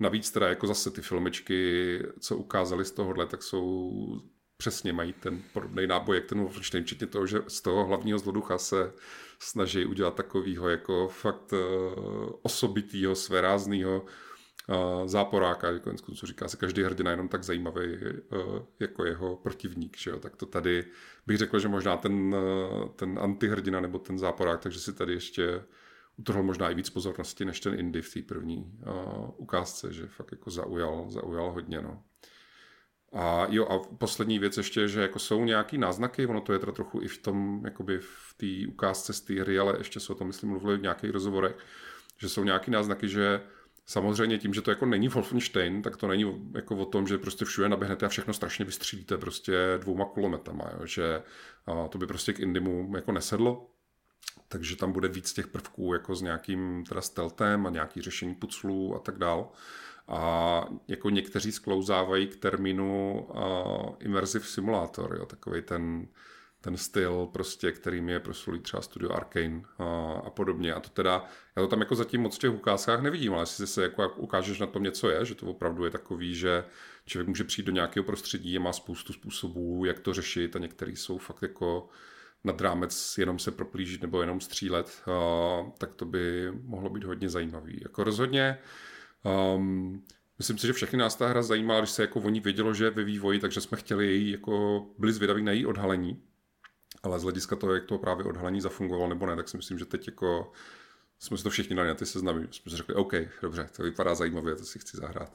Navíc teda jako zase ty filmečky, co ukázali z tohohle, tak jsou přesně mají ten podobný náboj, jak ten Wolfenstein, včetně toho, že z toho hlavního zloducha se snaží udělat takového jako fakt uh, osobitýho, svéráznýho, záporáka, konec konců říká se každý hrdina jenom tak zajímavý e, jako jeho protivník, že jo? tak to tady bych řekl, že možná ten, e, ten antihrdina nebo ten záporák, takže si tady ještě utrhl možná i víc pozornosti než ten Indy v té první uh, ukázce, že fakt jako zaujal, zaujal hodně. No. A jo, a poslední věc ještě, že jako jsou nějaký náznaky, ono to je teda trochu i v tom, jakoby v té ukázce z té hry, ale ještě se o tom, myslím, mluvili v nějakých rozhovorech, že jsou nějaký náznaky, že Samozřejmě tím, že to jako není Wolfenstein, tak to není jako o tom, že prostě všude naběhnete a všechno strašně vystřílíte prostě dvouma kulometama, jo? že a to by prostě k Indimu jako nesedlo. Takže tam bude víc těch prvků jako s nějakým teda steltem a nějaký řešení puclů a tak dál. A jako někteří sklouzávají k termínu uh, immersive simulator, jo? takový ten ten styl, prostě, kterým je proslulý třeba Studio Arkane a, a podobně. A to teda, já to tam jako zatím moc v těch ukázkách nevidím, ale jestli se jako ukážeš na tom něco je, že to opravdu je takový, že člověk může přijít do nějakého prostředí a má spoustu způsobů, jak to řešit a některý jsou fakt jako nad rámec jenom se proplížit nebo jenom střílet, a, tak to by mohlo být hodně zajímavý. Jako rozhodně um, Myslím si, že všechny nás ta hra zajímala, když se jako o ní vědělo, že je ve vývoji, takže jsme chtěli její, jako byli zvědaví na její odhalení ale z hlediska toho, jak to právě odhalení zafungovalo nebo ne, tak si myslím, že teď jako jsme si to všichni dali na ty seznamy. Jsme si řekli, OK, dobře, to vypadá zajímavě, to si chci zahrát.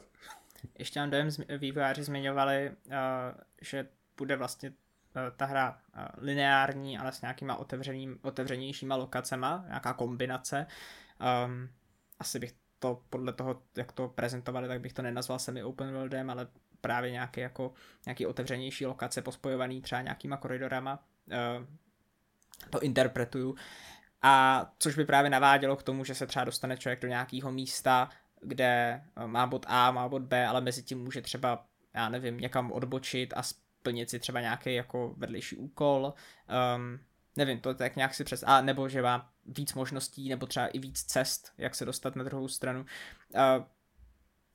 Ještě mám dojem, vývojáři zmiňovali, uh, že bude vlastně uh, ta hra uh, lineární, ale s nějakýma otevřeným, otevřenějšíma lokacema, nějaká kombinace. Um, asi bych to podle toho, jak to prezentovali, tak bych to nenazval semi open worldem, ale právě nějaký, jako, nějaký otevřenější lokace pospojovaný třeba nějakýma koridorama, Eh, to interpretuju. A což by právě navádělo k tomu, že se třeba dostane člověk do nějakého místa, kde eh, má bod A, má bod B, ale mezi tím může třeba, já nevím, někam odbočit a splnit si třeba nějaký jako vedlejší úkol. Um, nevím, to tak nějak si přes... A nebo že má víc možností, nebo třeba i víc cest, jak se dostat na druhou stranu. Uh,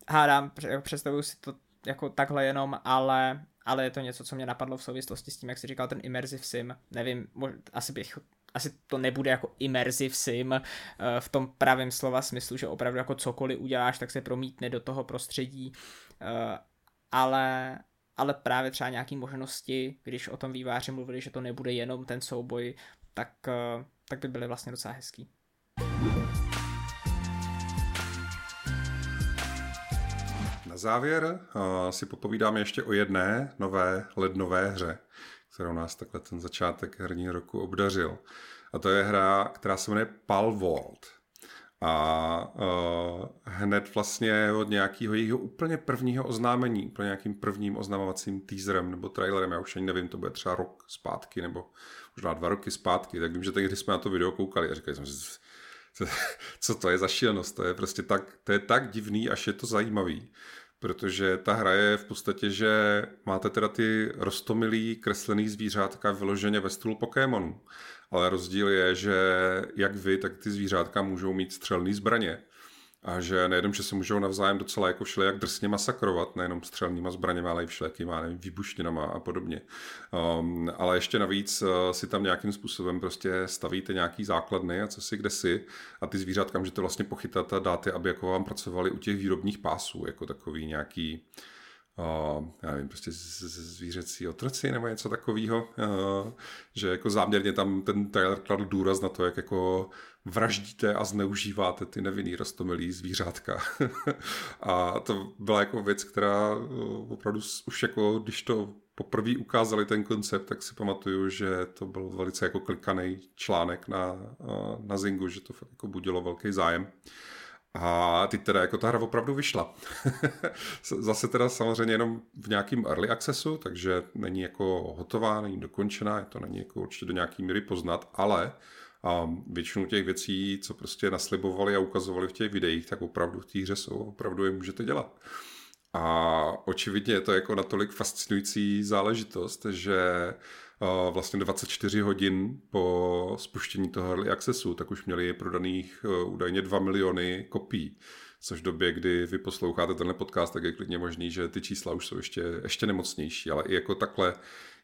hádám, představuju si to jako takhle jenom, ale ale je to něco, co mě napadlo v souvislosti s tím, jak jsi říkal, ten immersive sim. Nevím, asi bych asi to nebude jako immersive sim uh, v tom pravém slova smyslu, že opravdu jako cokoliv uděláš, tak se promítne do toho prostředí, uh, ale, ale právě třeba nějaké možnosti, když o tom výváři mluvili, že to nebude jenom ten souboj, tak, uh, tak by byly vlastně docela hezký. Závěr si popovídáme ještě o jedné nové lednové hře, kterou nás takhle ten začátek herního roku obdařil. A to je hra, která se jmenuje Palworld. A uh, hned vlastně od nějakého jejího úplně prvního oznámení, úplně nějakým prvním oznamovacím teaserem nebo trailerem, já už ani nevím, to bude třeba rok zpátky nebo možná dva roky zpátky, tak vím, že tehdy jsme na to video koukali a říkali jsme si, co to je za šílenost, to je prostě tak, to je tak divný, až je to zajímavý protože ta hra je v podstatě, že máte teda ty rostomilý kreslený zvířátka vyloženě ve stylu Pokémonů. Ale rozdíl je, že jak vy, tak ty zvířátka můžou mít střelné zbraně a že nejenom, že se můžou navzájem docela jako jak drsně masakrovat, nejenom střelnýma zbraněma, ale i všelijakýma, nevím, výbušninama a podobně. Um, ale ještě navíc uh, si tam nějakým způsobem prostě stavíte nějaký základny a co si kde si a ty zvířátka můžete vlastně pochytat a dát je, aby jako vám pracovali u těch výrobních pásů, jako takový nějaký uh, já nevím, prostě zvířecí otroci nebo něco takového, uh, že jako záměrně tam ten trailer kladl důraz na to, jak jako vraždíte a zneužíváte ty nevinný rostomilý zvířátka. a to byla jako věc, která uh, opravdu už jako, když to poprvé ukázali ten koncept, tak si pamatuju, že to byl velice jako klikaný článek na, uh, na Zingu, že to fakt jako budilo velký zájem. A teď teda jako ta hra opravdu vyšla. Zase teda samozřejmě jenom v nějakým early accessu, takže není jako hotová, není dokončená, je to není jako určitě do nějaký míry poznat, ale a většinu těch věcí, co prostě naslibovali a ukazovali v těch videích, tak opravdu v té hře jsou, opravdu je můžete dělat. A očividně je to jako natolik fascinující záležitost, že vlastně 24 hodin po spuštění toho Early Accessu, tak už měli prodaných e, údajně 2 miliony kopií. Což v době, kdy vy posloucháte tenhle podcast, tak je klidně možný, že ty čísla už jsou ještě, ještě nemocnější, ale i jako takhle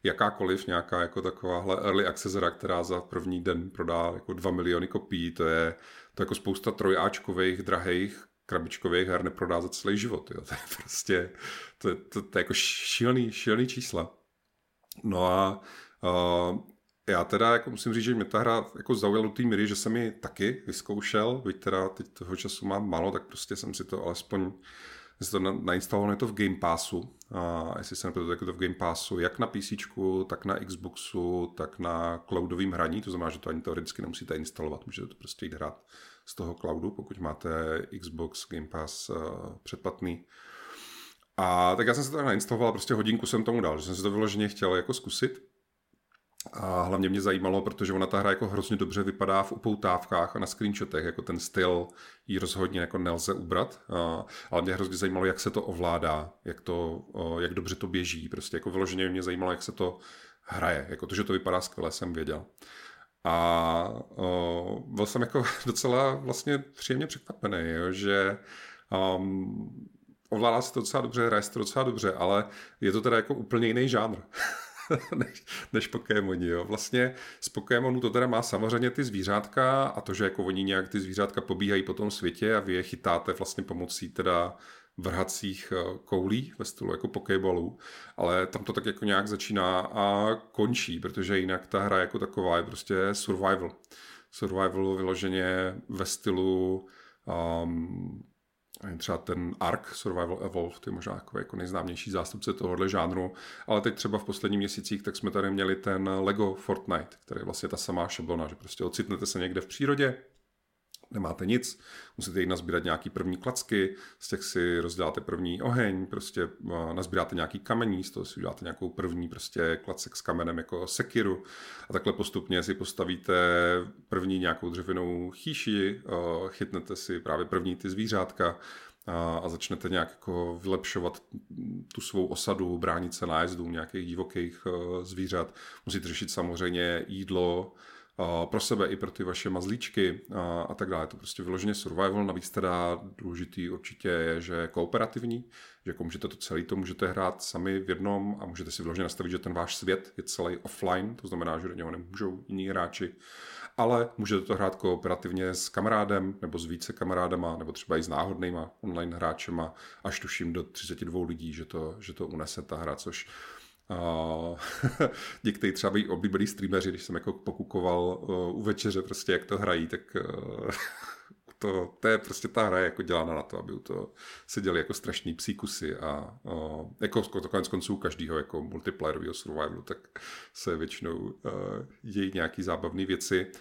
jakákoliv nějaká jako takováhle early access hra, která za první den prodá jako 2 miliony kopií, to je to jako spousta trojáčkových, drahých krabičkových her neprodá za celý život. Jo. To je prostě, to, to, to je jako šílený, šílený čísla. No a uh, já teda jako musím říct, že mě ta hra jako zaujala do té míry, že jsem ji taky vyzkoušel, byť teda teď toho času mám málo, tak prostě jsem si to alespoň si to nainstaloval, je to v Game Passu, a jestli se nepletu, tak je to v Game Passu, jak na PC, tak na Xboxu, tak na cloudovém hraní, to znamená, že to ani teoreticky nemusíte instalovat, můžete to prostě jít hrát z toho cloudu, pokud máte Xbox Game Pass uh, předplatný. A tak já jsem se to nainstaloval, prostě hodinku jsem tomu dal, že jsem si to vyloženě chtěl jako zkusit. A hlavně mě zajímalo, protože ona ta hra jako hrozně dobře vypadá v upoutávkách a na screenshotech, jako ten styl jí rozhodně jako nelze ubrat. A, ale mě hrozně zajímalo, jak se to ovládá, jak, to, jak dobře to běží. Prostě jako vyloženě mě zajímalo, jak se to hraje. Jako to, že to vypadá skvěle, jsem věděl. A o, byl jsem jako docela vlastně příjemně překvapený, jo, že um, ovládá se to docela dobře, hraje se to docela dobře, ale je to teda jako úplně jiný žánr. než, než Pokémoni. Jo. Vlastně z Pokémonů to teda má samozřejmě ty zvířátka a to, že jako oni nějak ty zvířátka pobíhají po tom světě a vy je chytáte vlastně pomocí teda vrhacích eh, koulí ve stylu jako Pokéballů, ale tam to tak jako nějak začíná a končí, protože jinak ta hra jako taková je prostě survival. Survival vyloženě ve stylu um, třeba ten Ark Survival Evolved je možná jako, jako nejznámější zástupce tohohle žánru, ale teď třeba v posledních měsících tak jsme tady měli ten Lego Fortnite, který je vlastně ta samá šablona, že prostě ocitnete se někde v přírodě, nemáte nic, musíte jít nazbírat nějaký první klacky, z těch si rozdáte první oheň, prostě nazbíráte nějaký kamení, z toho si uděláte nějakou první prostě klacek s kamenem jako sekiru a takhle postupně si postavíte první nějakou dřevěnou chýši, chytnete si právě první ty zvířátka, a začnete nějak jako vylepšovat tu svou osadu, bránit se nájezdům nějakých divokých zvířat. Musíte řešit samozřejmě jídlo, pro sebe i pro ty vaše mazlíčky a, tak dále. To prostě vyloženě survival, navíc teda důležitý určitě je, že je kooperativní, že jako můžete to celý to můžete hrát sami v jednom a můžete si vyloženě nastavit, že ten váš svět je celý offline, to znamená, že do něho nemůžou jiní hráči, ale můžete to hrát kooperativně s kamarádem nebo s více kamarádama, nebo třeba i s náhodnýma online hráčema, až tuším do 32 lidí, že to, že to unese ta hra, což někteří třeba by oblíbený streameři, když jsem jako pokukoval uh, u večeře prostě, jak to hrají, tak uh, to, to je prostě ta hra jako dělána na to, aby u to seděli jako strašný psíkusy a jako to konec konců každýho jako multiplayerového survivalu, tak se většinou dějí nějaký zábavné věci.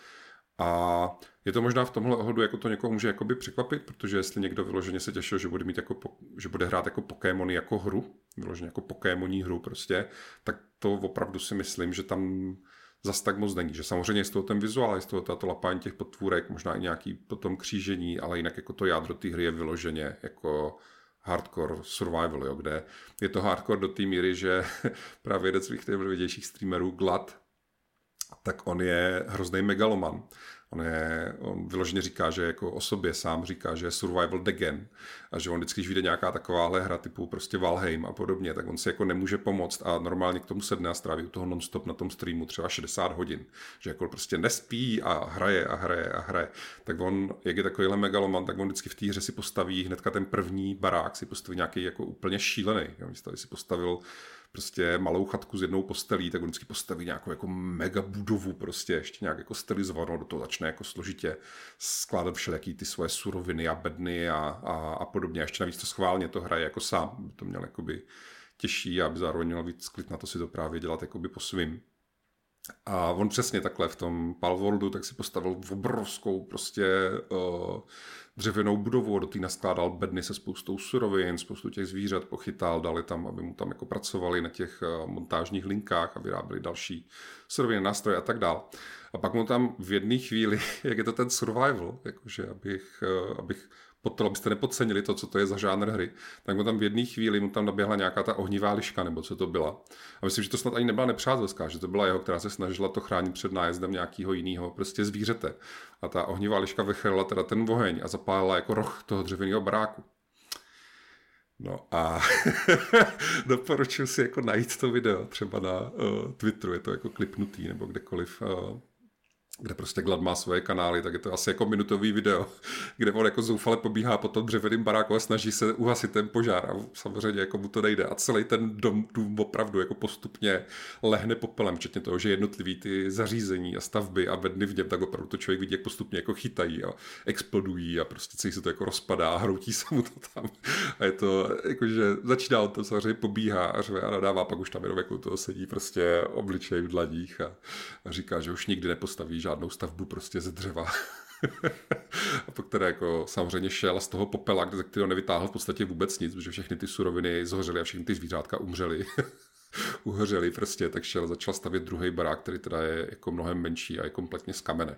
A je to možná v tomhle ohledu, jako to někoho může jakoby překvapit, protože jestli někdo vyloženě se těšil, že bude, mít jako, že bude hrát jako Pokémony jako hru, vyloženě jako Pokémoní hru prostě, tak to opravdu si myslím, že tam zas tak moc není. Že samozřejmě je z toho ten vizuál, je z toho to lapání těch potvůrek, možná i nějaký potom křížení, ale jinak jako to jádro té hry je vyloženě jako hardcore survival, jo, kde je to hardcore do té míry, že právě jeden z svých největších streamerů, Glad, tak on je hrozný megaloman. On, je, on vyloženě říká, že jako o sobě sám říká, že je survival degen a že on vždycky, když vyjde nějaká takováhle hra typu prostě Valheim a podobně, tak on si jako nemůže pomoct a normálně k tomu sedne a stráví u toho nonstop na tom streamu třeba 60 hodin. Že jako prostě nespí a hraje a hraje a hraje. Tak on, jak je takovýhle megaloman, tak on vždycky v té hře si postaví hnedka ten první barák, si postaví nějaký jako úplně šílený. Místo, si postavil prostě malou chatku s jednou postelí, tak on vždycky postaví nějakou jako mega budovu prostě, ještě nějak jako stylizovanou, do toho začne jako složitě skládat všelijaký ty svoje suroviny a bedny a, a, a podobně. A ještě navíc to schválně to hraje jako sám, by to měl jakoby těžší, aby zároveň měl víc klid na to si to právě dělat jakoby po svým. A on přesně takhle v tom Palworldu tak si postavil obrovskou prostě uh, dřevěnou budovu, do té naskládal bedny se spoustou surovin, spoustu těch zvířat pochytal, dali tam, aby mu tam jako pracovali na těch uh, montážních linkách a vyráběli další suroviny, nástroje a tak dál. A pak mu tam v jedné chvíli, jak je to ten survival, jakože abych, uh, abych pod to, abyste nepodcenili to, co to je za žánr hry, tak mu tam v jedné chvíli mu tam naběhla nějaká ta ohnivá liška, nebo co to byla. A myslím, že to snad ani nebyla nepřátelská, že to byla jeho, která se snažila to chránit před nájezdem nějakého jiného prostě zvířete. A ta ohnivá liška vychrla teda ten oheň a zapálila jako roh toho dřevěného baráku. No a doporučuji si jako najít to video třeba na uh, Twitteru, je to jako klipnutý nebo kdekoliv uh, kde prostě Glad má svoje kanály, tak je to asi jako minutový video, kde on jako zoufale pobíhá po tom dřevěným baráku a snaží se uhasit ten požár a samozřejmě jako mu to nejde. A celý ten dom, dům opravdu jako postupně lehne popelem, včetně toho, že jednotlivý ty zařízení a stavby a bedny v něm, tak opravdu to člověk vidí, jak postupně jako chytají a explodují a prostě celý se to jako rozpadá a hroutí se mu to tam. A je to, jakože začíná on to samozřejmě pobíhá a řve a nadává, pak už tam jenom jako toho sedí prostě obličej v dlaních a, a říká, že už nikdy nepostaví žádnou stavbu prostě ze dřeva. a po které jako samozřejmě šel z toho popela, ze kterého nevytáhl v podstatě vůbec nic, protože všechny ty suroviny zhořely a všechny ty zvířátka umřely. uhořeli prostě, tak šel, začal stavět druhý barák, který teda je jako mnohem menší a je kompletně z kamene.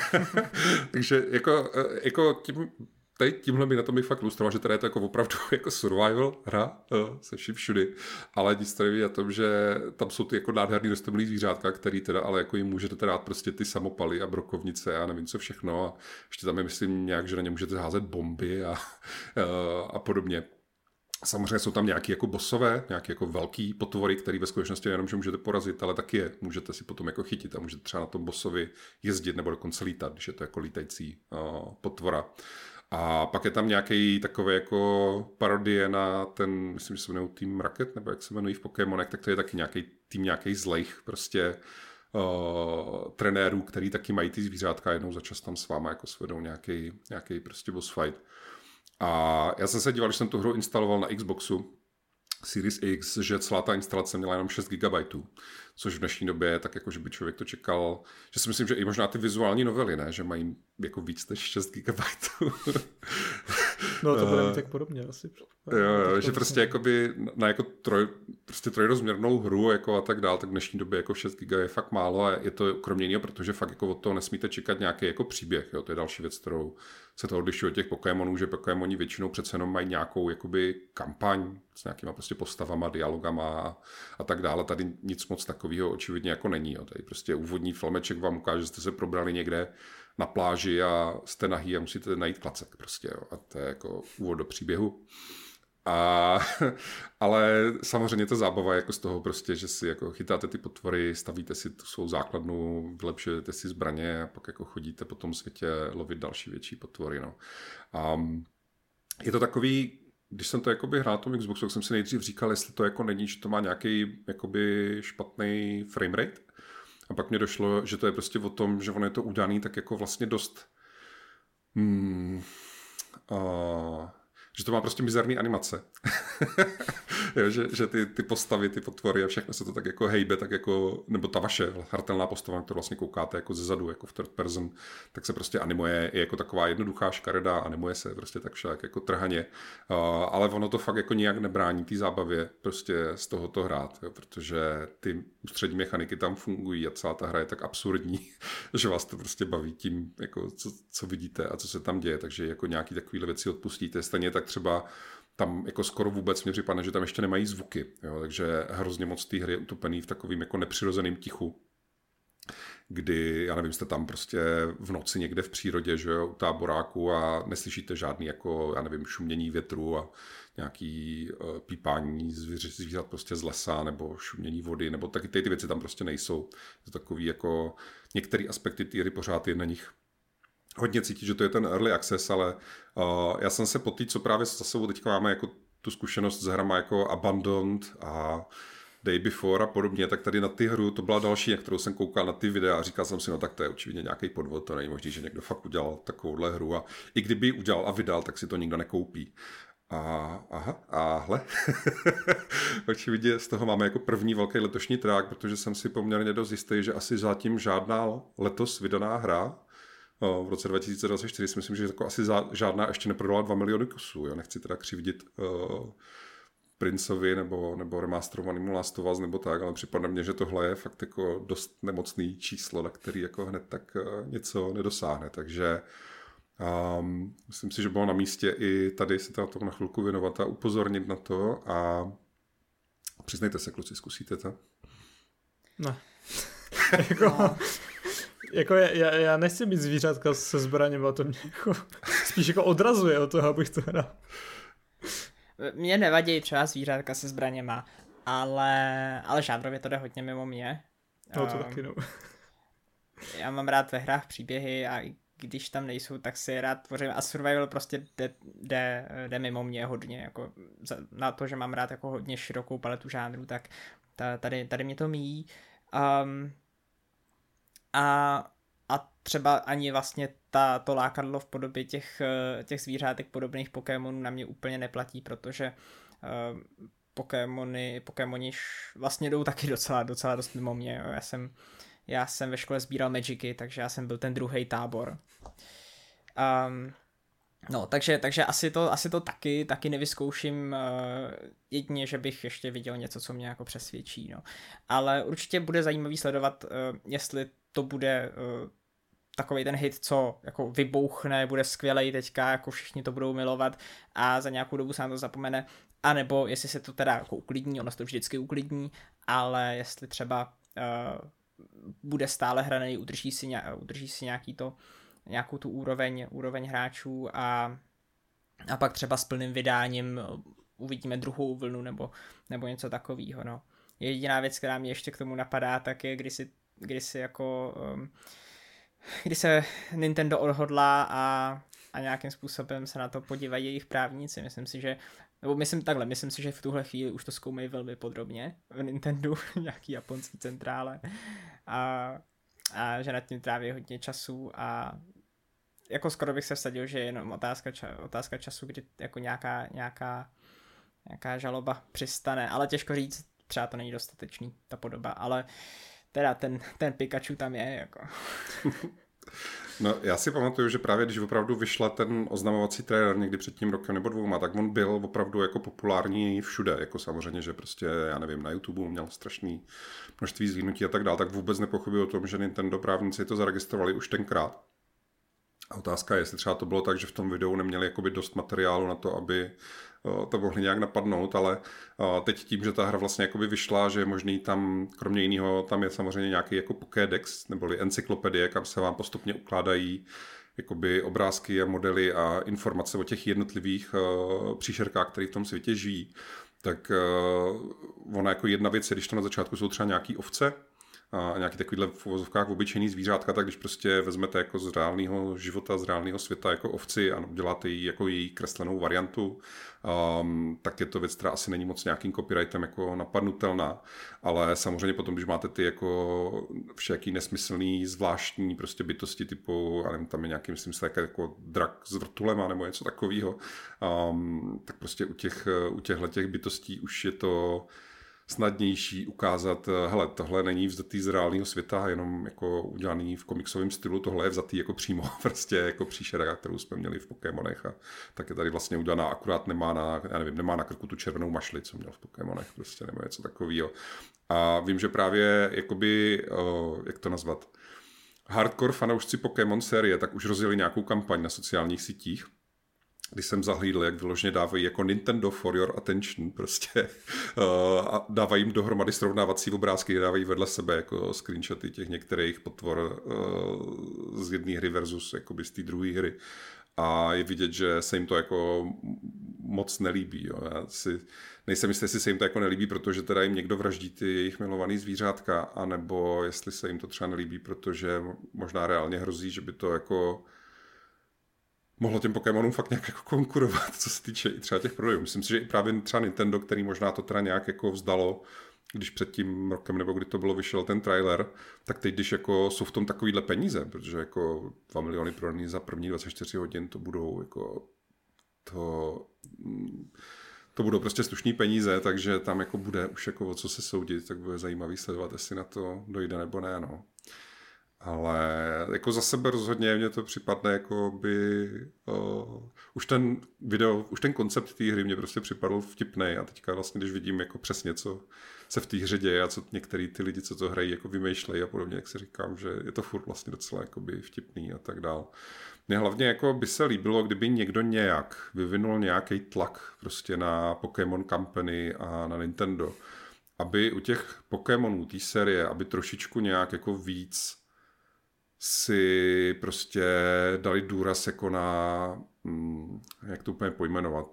Takže jako, eh, jako tím teď tímhle mi na to bych fakt lustroval, že teda je to jako opravdu jako survival hra uh, se vším všudy, ale nic tady o tom, že tam jsou ty jako nádherný rostomilý zvířátka, který teda ale jako jim můžete teda dát prostě ty samopaly a brokovnice a nevím co všechno a ještě tam je myslím nějak, že na ně můžete házet bomby a, uh, a podobně. Samozřejmě jsou tam nějaký jako bosové, nějaký jako velký potvory, který ve skutečnosti jenom, že můžete porazit, ale taky je můžete si potom jako chytit a můžete třeba na tom bosovi jezdit nebo dokonce lítat, když je to jako lítající uh, potvora. A pak je tam nějaký takový jako parodie na ten, myslím, že se jmenují Team Rocket, nebo jak se jmenují v Pokémonech, tak to je taky nějaký tým nějakých zlejch prostě uh, trenérů, který taky mají ty zvířátka, jednou za čas tam s váma jako svedou nějaký, nějaký prostě boss fight. A já jsem se díval, když jsem tu hru instaloval na Xboxu, Series X, že celá ta instalace měla jenom 6 GB, což v dnešní době tak jako, že by člověk to čekal, že si myslím, že i možná ty vizuální novely, ne, že mají jako víc než 6 GB. no to bude mít tak podobně asi. Jo, jo, že prostě jakoby na jako troj, prostě trojrozměrnou hru jako a tak dál, tak v dnešní době jako 6 GB je fakt málo a je to kromě jiného, protože fakt jako od toho nesmíte čekat nějaký jako příběh, jo, to je další věc, kterou se to odlišuje od těch Pokémonů, že Pokémoni většinou přece jenom mají nějakou jakoby kampaň s nějakýma prostě postavama, dialogama a, a tak dále. Tady nic moc takového očividně jako není. Jo. Tady prostě úvodní filmeček vám ukáže, že jste se probrali někde na pláži a jste nahý a musíte najít klacek prostě. Jo. A to je jako úvod do příběhu. A, ale samozřejmě to zábava jako z toho prostě, že si jako chytáte ty potvory, stavíte si tu svou základnu, vylepšujete si zbraně a pak jako chodíte po tom světě lovit další větší potvory. No. A je to takový, když jsem to jakoby hrál tom Xboxu, tak jsem si nejdřív říkal, jestli to jako není, že to má nějaký jakoby špatný framerate. A pak mě došlo, že to je prostě o tom, že ono je to udaný tak jako vlastně dost hmm, uh, že to má prostě mizerný animace. jo, že, že ty, ty postavy, ty potvory a všechno se to tak jako hejbe, tak jako, nebo ta vaše hratelná postava, kterou vlastně koukáte jako ze zadu, jako v third person, tak se prostě animuje je jako taková jednoduchá škaredá, animuje se prostě tak však jako trhaně, uh, ale ono to fakt jako nijak nebrání té zábavě prostě z tohoto hrát, jo, protože ty ústřední mechaniky tam fungují a celá ta hra je tak absurdní, že vás to prostě baví tím, jako co, co vidíte a co se tam děje, takže jako nějaký takovýhle věci odpustíte. Stejně tak třeba tam jako skoro vůbec mě připadne, že tam ještě nemají zvuky, jo, takže hrozně moc té hry je utopený v takovým jako nepřirozeným tichu kdy, já nevím, jste tam prostě v noci někde v přírodě, že jo, u táboráku a neslyšíte žádný jako, já nevím, šumění větru a nějaký uh, pípání zvířat, zvířat prostě z lesa nebo šumění vody, nebo taky ty, ty věci tam prostě nejsou. To takový jako, některé aspekty té hry pořád je na nich hodně cítit, že to je ten early access, ale uh, já jsem se po té, co právě za sebou teďka máme jako tu zkušenost s hrama jako Abandoned a Day Before a podobně, tak tady na ty hru, to byla další, na kterou jsem koukal na ty videa a říkal jsem si, no tak to je určitě nějaký podvod, to není možný, že někdo fakt udělal takovouhle hru a i kdyby ji udělal a vydal, tak si to nikdo nekoupí. A, aha, a hle, očividně z toho máme jako první velký letošní trák, protože jsem si poměrně dost jistý, že asi zatím žádná letos vydaná hra v roce 2024 si myslím, že jako asi žádná ještě neprodala 2 miliony kusů. Jo? Nechci teda křivdit uh, Princeovi nebo, nebo remasterovanému Last of Us nebo tak, ale připadne mně, že tohle je fakt jako dost nemocný číslo, na který jako hned tak uh, něco nedosáhne. Takže um, myslím si, že bylo na místě i tady si to na chvilku věnovat a upozornit na to a přiznejte se, kluci, zkusíte to? Ne. jako, no jako já, já nechci mít zvířátka se zbraněma, to mě jako, spíš jako odrazuje od toho, abych to hrál. Mně nevadí třeba zvířátka se zbraněma, ale, ale žádrově to jde hodně mimo mě. No to um, taky no. Já mám rád ve hrách příběhy a když tam nejsou, tak si rád tvořím a survival prostě jde, jde, jde mimo mě hodně, jako na to, že mám rád jako hodně širokou paletu žánrů, tak tady, tady mě to míjí. Um, a, a třeba ani vlastně ta, to lákadlo v podobě těch, eh, těch zvířátek podobných Pokémonů na mě úplně neplatí, protože uh, Pokémony, Pokémoni vlastně jdou taky docela, docela dost mimo mě. Jo. Já jsem, já jsem ve škole sbíral Magicy, takže já jsem byl ten druhý tábor. Um, no, takže, takže asi, to, asi to taky, taky nevyzkouším uh, jedině, že bych ještě viděl něco, co mě jako přesvědčí. No. Ale určitě bude zajímavý sledovat, uh, jestli to bude uh, takový ten hit, co jako vybouchne, bude skvělej teďka, jako všichni to budou milovat a za nějakou dobu se na to zapomene, a nebo jestli se to teda jako uklidní, ono se to vždycky uklidní, ale jestli třeba uh, bude stále hraný, udrží si, ně, udrží si nějaký to, nějakou tu úroveň, úroveň hráčů a, a pak třeba s plným vydáním uvidíme druhou vlnu nebo, nebo něco takového. No. Jediná věc, která mě ještě k tomu napadá, tak je, kdy si kdy si jako, um, kdy se Nintendo odhodlá a, a nějakým způsobem se na to podívají jejich právníci. Myslím si, že nebo myslím takhle, myslím si, že v tuhle chvíli už to zkoumají velmi podrobně v Nintendo, nějaký japonský centrále. A, a že nad tím tráví hodně času a jako skoro bych se vsadil, že je jenom otázka, ča, otázka času, kdy jako nějaká, nějaká, nějaká žaloba přistane, ale těžko říct, třeba to není dostatečný, ta podoba, ale teda ten, ten Pikachu tam je, jako. No, já si pamatuju, že právě když opravdu vyšla ten oznamovací trailer někdy před tím rokem nebo dvouma, tak on byl opravdu jako populární všude, jako samozřejmě, že prostě, já nevím, na YouTube měl strašný množství zhlídnutí a tak dále, tak vůbec nepochybuji o tom, že Nintendo právníci to zaregistrovali už tenkrát. A otázka je, jestli třeba to bylo tak, že v tom videu neměli jakoby dost materiálu na to, aby to mohli nějak napadnout, ale teď tím, že ta hra vlastně jakoby vyšla, že je možný tam, kromě jiného, tam je samozřejmě nějaký jako Pokédex, neboli encyklopedie, kam se vám postupně ukládají jakoby obrázky a modely a informace o těch jednotlivých příšerkách, které v tom světě žijí, tak ona jako jedna věc je, když to na začátku jsou třeba nějaký ovce, a nějaký takovýhle v uvozovkách obyčejný zvířátka, tak když prostě vezmete jako z reálného života, z reálného světa jako ovci a uděláte ji jako její kreslenou variantu, um, tak je to věc, která asi není moc nějakým copyrightem jako napadnutelná, ale samozřejmě potom, když máte ty jako všaký nesmyslný, zvláštní prostě bytosti typu, a nevím, tam je nějaký, myslím si, jako drak s vrtulema nebo něco takového, um, tak prostě u těch, u těchto těch bytostí už je to snadnější ukázat, eh, hele, tohle není vzatý z reálného světa, jenom jako udělaný v komiksovém stylu, tohle je vzatý jako přímo prostě jako příšera, kterou jsme měli v Pokémonech a tak je tady vlastně udělaná, akurát nemá na, já nevím, nemá na krku tu červenou mašli, co měl v Pokémonech prostě, nebo něco takového. A vím, že právě, jakoby, o, jak to nazvat, hardcore fanoušci Pokémon série, tak už rozjeli nějakou kampaň na sociálních sítích, když jsem zahlídl, jak vyloženě dávají jako Nintendo for your attention prostě a dávají jim dohromady srovnávací obrázky, dávají vedle sebe jako screenshoty těch některých potvor z jedné hry versus jakoby z té druhé hry a je vidět, že se jim to jako moc nelíbí. Jo. Já si nejsem jistý, jestli se jim to jako nelíbí, protože teda jim někdo vraždí ty jejich milovaný zvířátka, anebo jestli se jim to třeba nelíbí, protože možná reálně hrozí, že by to jako mohlo těm Pokémonům fakt nějak jako konkurovat, co se týče i třeba těch prodejů. Myslím si, že i právě třeba Nintendo, který možná to teda nějak jako vzdalo, když před tím rokem nebo kdy to bylo vyšel ten trailer, tak teď, když jako jsou v tom takovýhle peníze, protože jako 2 miliony prodaný za první 24 hodin, to budou jako to, to budou prostě slušný peníze, takže tam jako bude už jako o co se soudit, tak bude zajímavý sledovat, jestli na to dojde nebo ne, no. Ale jako za sebe rozhodně mě to připadne jako by uh, už ten video, už ten koncept té hry mě prostě připadl vtipný a teďka vlastně, když vidím jako přesně, co se v té hře děje a co některý ty lidi, co to hrají, jako vymýšlejí a podobně, jak si říkám, že je to furt vlastně docela jakoby vtipný a tak dál. Mně hlavně jako by se líbilo, kdyby někdo nějak vyvinul nějaký tlak prostě na Pokémon Company a na Nintendo, aby u těch Pokémonů té série, aby trošičku nějak jako víc si prostě dali důraz jako na, hm, jak to úplně pojmenovat,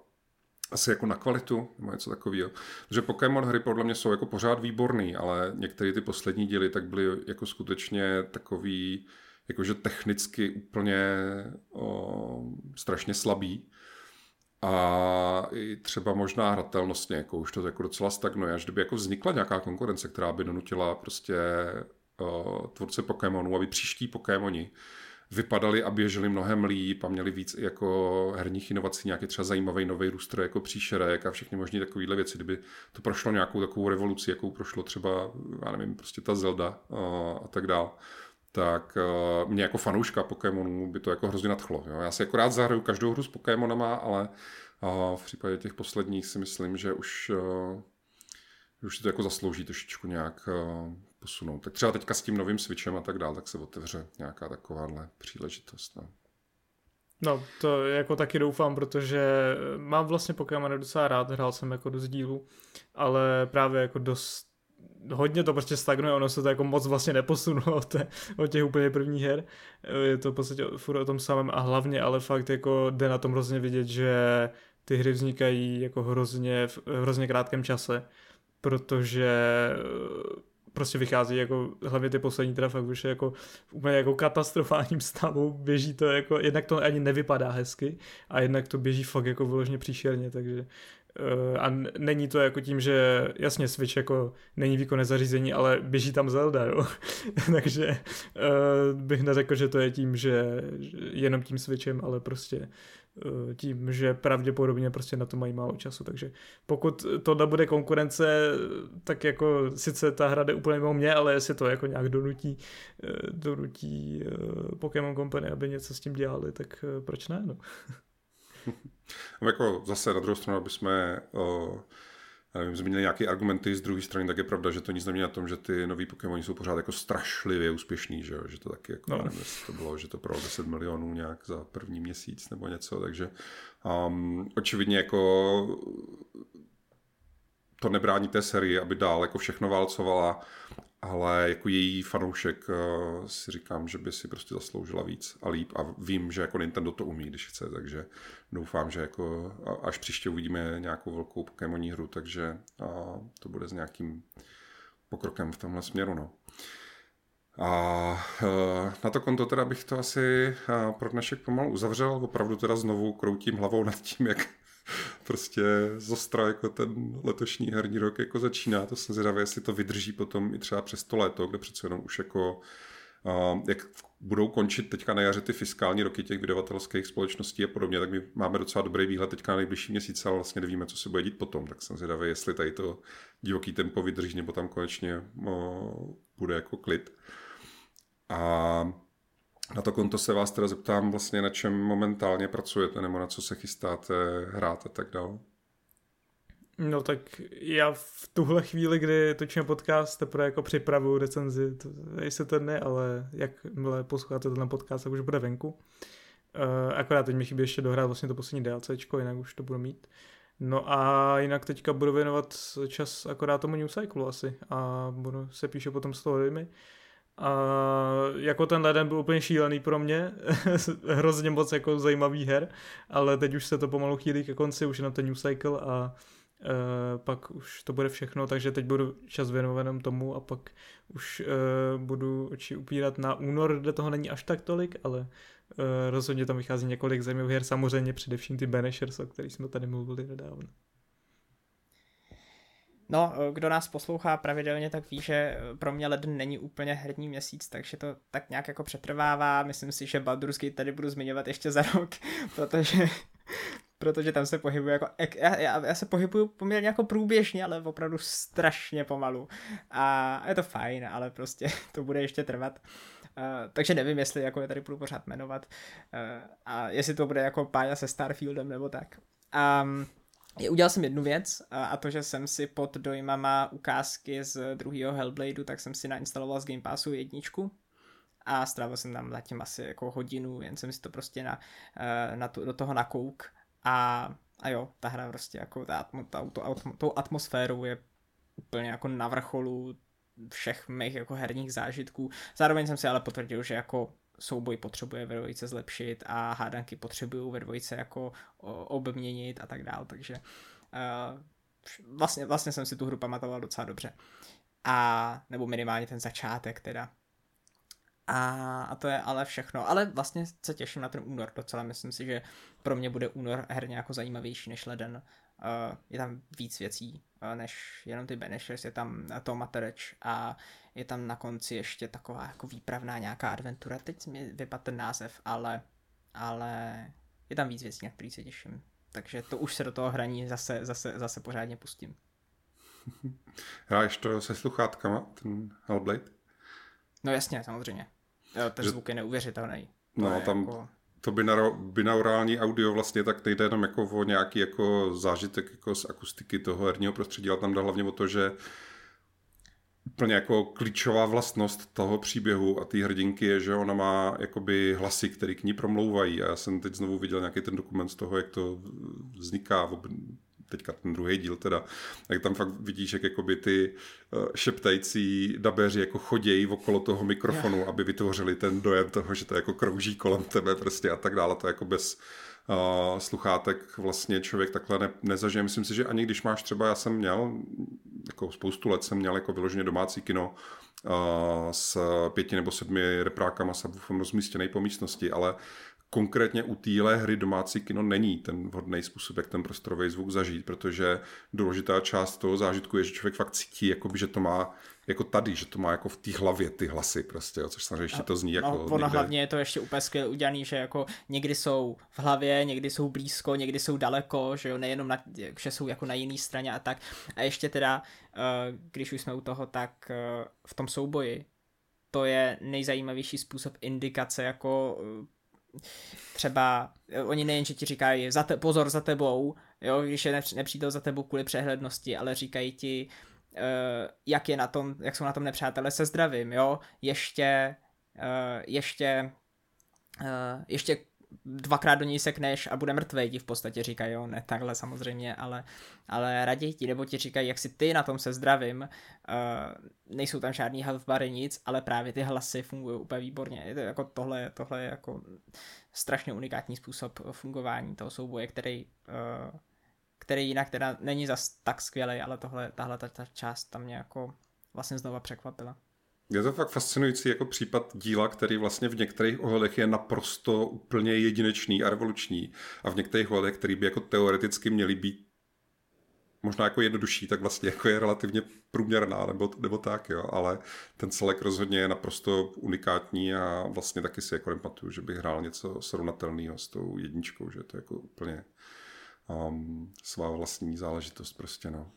asi jako na kvalitu nebo něco takového. Protože Pokémon hry podle mě jsou jako pořád výborný, ale některé ty poslední díly tak byly jako skutečně takový, jakože technicky úplně o, strašně slabý. A i třeba možná hratelnostně, jako už to jako docela stagnuje, až kdyby jako vznikla nějaká konkurence, která by donutila prostě o, tvůrce Pokémonů, aby příští Pokémoni vypadaly a běžely mnohem líp a měli víc jako herních inovací, nějaký třeba zajímavý nový růstr jako příšerek a všechny možné takovéhle věci, kdyby to prošlo nějakou takovou revoluci, jakou prošlo třeba, já nevím, prostě ta Zelda a, a tak dál tak uh, mě jako fanouška Pokémonů by to jako hrozně nadchlo. Jo? Já si jako rád zahraju každou hru s Pokémonama, ale uh, v případě těch posledních si myslím, že už, uh, už si to jako zaslouží trošičku nějak uh, posunout. Tak třeba teďka s tím novým Switchem a tak dál, tak se otevře nějaká takováhle příležitost. No. No, to jako taky doufám, protože mám vlastně Pokémon docela rád, hrál jsem jako do dílů, ale právě jako dost hodně to prostě stagnuje, ono se to jako moc vlastně neposunulo od, té, od těch úplně prvních her. Je to v podstatě furt o tom samém a hlavně, ale fakt jako jde na tom hrozně vidět, že ty hry vznikají jako hrozně v hrozně krátkém čase, protože prostě vychází jako, hlavně ty poslední teda fakt už je jako v úplně jako katastrofálním stavu, běží to jako, jednak to ani nevypadá hezky a jednak to běží fakt jako vyloženě příšerně, takže uh, a není to jako tím, že jasně Switch jako není výkonné zařízení, ale běží tam Zelda, jo. takže uh, bych neřekl, že to je tím, že jenom tím Switchem, ale prostě Eh, tím, že pravděpodobně prostě na to mají málo času, takže pokud to bude konkurence, tak jako sice ta hra jde úplně mimo mě, ale jestli to jako nějak donutí, eh, donutí eh, Pokémon Company, aby něco s tím dělali, tak proč ne, no. jako zase na druhou stranu, aby jsme uh nevím, zmínili nějaké argumenty z druhé strany, tak je pravda, že to nic nemění na tom, že ty nový Pokémoni jsou pořád jako strašlivě úspěšný, že, že to taky jako, no. nevím, to bylo, že to pro 10 milionů nějak za první měsíc nebo něco, takže um, očividně jako to nebrání té sérii, aby dál jako všechno válcovala ale jako její fanoušek uh, si říkám, že by si prostě zasloužila víc a líp a vím, že jako Nintendo to umí, když chce, takže doufám, že jako až příště uvidíme nějakou velkou Pokémoní hru, takže uh, to bude s nějakým pokrokem v tomhle směru, no. A uh, na to konto teda bych to asi uh, pro dnešek pomalu uzavřel, opravdu teda znovu kroutím hlavou nad tím, jak prostě zostra jako ten letošní herní rok jako začíná. To jsem zvědavý, jestli to vydrží potom i třeba přes to léto, kde přece jenom už jako Uh, jak budou končit teďka na jaře ty fiskální roky těch vydavatelských společností a podobně, tak my máme docela dobrý výhled teďka na nejbližší měsíc, ale vlastně nevíme, co se bude dít potom, tak jsem zvědavý, jestli tady to divoký tempo vydrží, nebo tam konečně uh, bude jako klid. A na to konto se vás teda zeptám vlastně, na čem momentálně pracujete, nebo na co se chystáte hrát a tak dále. No tak já v tuhle chvíli, kdy točíme podcast, teprve jako připravuju recenzi, to, se to ne, ale jakmile posloucháte ten podcast, tak už bude venku. Uh, akorát teď mi chybí ještě dohrát vlastně to poslední DLCčko, jinak už to budu mít. No a jinak teďka budu věnovat čas akorát tomu New Cycle asi a budu se píše potom z toho A jako ten leden byl úplně šílený pro mě, hrozně moc jako zajímavý her, ale teď už se to pomalu chýlí ke konci, už jenom ten New Cycle a Uh, pak už to bude všechno, takže teď budu čas věnovat tomu a pak už uh, budu oči upírat na únor, kde toho není až tak tolik, ale uh, rozhodně tam vychází několik zajímavých her, samozřejmě především ty Banishers, o kterých jsme tady mluvili nedávno. No, kdo nás poslouchá pravidelně, tak ví, že pro mě leden není úplně herní měsíc, takže to tak nějak jako přetrvává. Myslím si, že Baldur's Gate tady budu zmiňovat ještě za rok, protože protože tam se pohybuju jako, já, já, já se pohybuju poměrně jako průběžně, ale opravdu strašně pomalu a je to fajn, ale prostě to bude ještě trvat. Uh, takže nevím, jestli jako je tady budu pořád jmenovat uh, a jestli to bude jako pája se Starfieldem nebo tak. Um, Udělal jsem jednu věc a to, že jsem si pod dojmama ukázky z druhého Hellbladeu, tak jsem si nainstaloval z Game Passu jedničku a strávil jsem tam zatím asi jako hodinu, jen jsem si to prostě na, na tu, do toho nakouk a, a jo, ta hra prostě jako ta, ta, ta, tou atmosférou je úplně jako na vrcholu všech mých jako herních zážitků. Zároveň jsem si ale potvrdil, že jako souboj potřebuje ve dvojice zlepšit a hádanky potřebují ve dvojice jako obměnit a tak dál, takže uh, vlastně, vlastně jsem si tu hru pamatoval docela dobře. A, nebo minimálně ten začátek teda. A, a to je ale všechno. Ale vlastně se těším na ten únor docela. Myslím si, že pro mě bude únor herně jako zajímavější než leden. Uh, je tam víc věcí uh, než jenom ty Banishers, je tam to Matereč a je tam na konci ještě taková jako výpravná nějaká adventura. Teď mi vypadl ten název, ale, ale je tam víc věcí, na který se těším. Takže to už se do toho hraní zase, zase, zase pořádně pustím. Hráš to se sluchátkama, ten Hellblade? No jasně, samozřejmě. Ten že... zvuk je neuvěřitelný. To no, je tam jako... to binaurální audio vlastně tak nejde jenom jako o nějaký jako zážitek jako z akustiky toho herního prostředí, ale tam jde hlavně o to, že úplně jako klíčová vlastnost toho příběhu a té hrdinky je, že ona má jakoby hlasy, které k ní promlouvají. A já jsem teď znovu viděl nějaký ten dokument z toho, jak to vzniká teďka ten druhý díl teda, tak tam fakt vidíš, jak jakoby ty uh, šeptající dabeři jako chodějí okolo toho mikrofonu, yeah. aby vytvořili ten dojem toho, že to jako krouží kolem tebe prostě a tak dále, to jako bez uh, sluchátek vlastně člověk takhle ne, nezažije. Myslím si, že ani když máš třeba, já jsem měl, jako spoustu let jsem měl jako vyloženě domácí kino, uh, s pěti nebo sedmi reprákama subwoofem rozmístěný po místnosti, ale konkrétně u téhle hry domácí kino není ten vhodný způsob, jak ten prostorový zvuk zažít, protože důležitá část toho zážitku je, že člověk fakt cítí, jakoby, že to má jako tady, že to má jako v té hlavě ty hlasy prostě, jo, což samozřejmě ještě to zní jako... No, ono někde... hlavně je to ještě úplně skvěle udělaný, že jako někdy jsou v hlavě, někdy jsou blízko, někdy jsou daleko, že jo, nejenom na, že jsou jako na jiné straně a tak. A ještě teda, eh, když už jsme u toho, tak eh, v tom souboji to je nejzajímavější způsob indikace jako eh, třeba oni nejen, že ti říkají za te, pozor za tebou, jo, když je nepřítel za tebou kvůli přehlednosti, ale říkají ti, uh, jak je na tom, jak jsou na tom nepřátelé se zdravím, jo, ještě, uh, ještě, uh, ještě dvakrát do něj sekneš a bude mrtvý, ti v podstatě říkají, jo, ne takhle samozřejmě, ale, ale raději ti, nebo ti říkají, jak si ty na tom se zdravím, uh, nejsou tam žádný health bary, nic, ale právě ty hlasy fungují úplně výborně, je to jako tohle, tohle je jako strašně unikátní způsob fungování toho souboje, který uh, který jinak teda není zas tak skvělý, ale tohle, tahle ta, ta část tam mě jako vlastně znova překvapila. Je to fakt fascinující jako případ díla, který vlastně v některých ohledech je naprosto úplně jedinečný a revoluční a v některých ohledech, který by jako teoreticky měly být možná jako jednodušší, tak vlastně jako je relativně průměrná nebo, nebo tak, jo, ale ten celek rozhodně je naprosto unikátní a vlastně taky si jako nepamatuju, že bych hrál něco srovnatelného s tou jedničkou, že to je jako úplně um, svá vlastní záležitost prostě, no.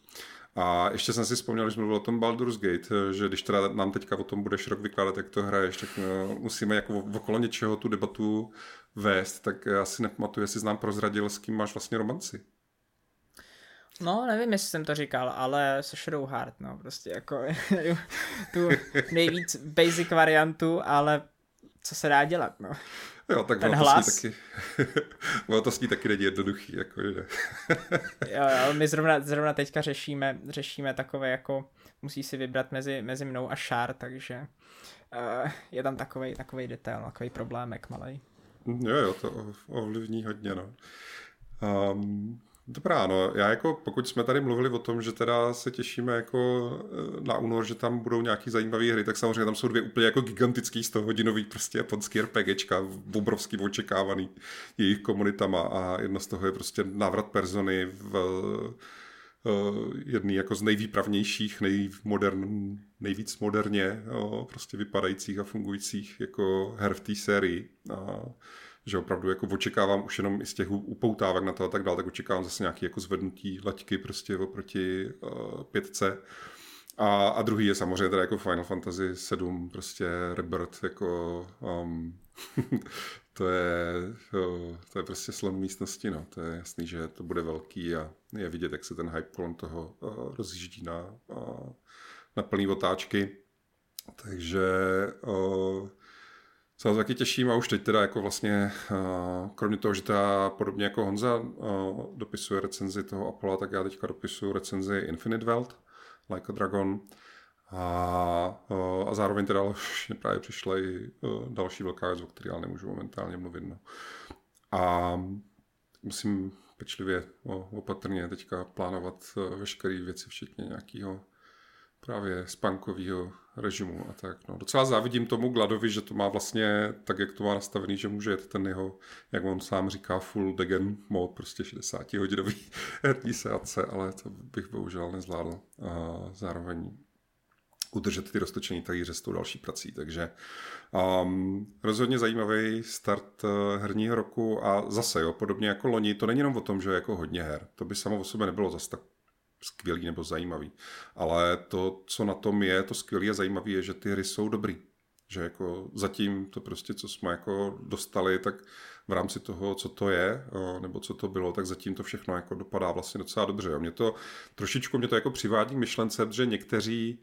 A ještě jsem si vzpomněl, když jsme mluvili o tom Baldur's Gate, že když teda nám teďka o tom budeš rok vykládat, jak to hraješ, tak uh, musíme jako okolo něčeho tu debatu vést, tak já si nepamatuju, jestli znám prozradil, s kým máš vlastně romanci. No, nevím, jestli jsem to říkal, ale se Shadowheart, no, prostě jako tu nejvíc basic variantu, ale co se dá dělat, no. Jo, tak ten hlas. Taky, ono to sní taky není jednoduchý. Jako, že. jo, jo, my zrovna, zrovna teďka řešíme, řešíme takové jako, musí si vybrat mezi, mezi mnou a Šár, takže uh, je tam takový takový detail, takový problémek malý. Jo, jo, to ovlivní hodně, no. Um, Dobrá, no já jako, pokud jsme tady mluvili o tom, že teda se těšíme jako eh, na únor, že tam budou nějaký zajímavé hry, tak samozřejmě tam jsou dvě úplně jako gigantický 100 hodinový prostě japonský RPGčka, obrovský očekávaný jejich komunitama a jedno z toho je prostě návrat persony v uh, jedný jako z nejvýpravnějších, nejmodern, nejvíc moderně uh, prostě vypadajících a fungujících jako her v té sérii. Uh, že opravdu jako očekávám už jenom i z těch upoutávek na to a tak dále, tak očekávám zase nějaký jako zvednutí laťky prostě oproti uh, pětce. A, a druhý je samozřejmě teda jako Final Fantasy 7, prostě Rebirth, jako um, to je, jo, to je prostě slon místnosti, no. To je jasný, že to bude velký a je vidět, jak se ten hype kolem toho uh, rozjíždí na, uh, na plný otáčky. Takže uh, se na to taky těším a už teď teda jako vlastně, kromě toho, že teda podobně jako Honza dopisuje recenzi toho Apollo, tak já teďka dopisuju recenzi Infinite World, Like a Dragon. A, a zároveň teda už právě přišla i další velká věc, o které ale nemůžu momentálně mluvit. No. A musím pečlivě, opatrně teďka plánovat veškeré věci, včetně nějakého právě spankového režimu a tak. No. Docela závidím tomu Gladovi, že to má vlastně tak, jak to má nastavený, že může jet ten jeho, jak on sám říká, full degen mod, prostě 60 hodinový herní seance, ale to bych bohužel nezvládl. A zároveň udržet ty roztočení talíře s tou další prací. Takže um, rozhodně zajímavý start uh, herního roku a zase, jo, podobně jako loni, to není jenom o tom, že je jako hodně her. To by samo o sobě nebylo zase tak skvělý nebo zajímavý. Ale to, co na tom je, to skvělé a zajímavé, je, že ty hry jsou dobrý. Že jako zatím to prostě, co jsme jako dostali, tak v rámci toho, co to je, nebo co to bylo, tak zatím to všechno jako dopadá vlastně docela dobře. A mě to trošičku mě to jako přivádí myšlence, že někteří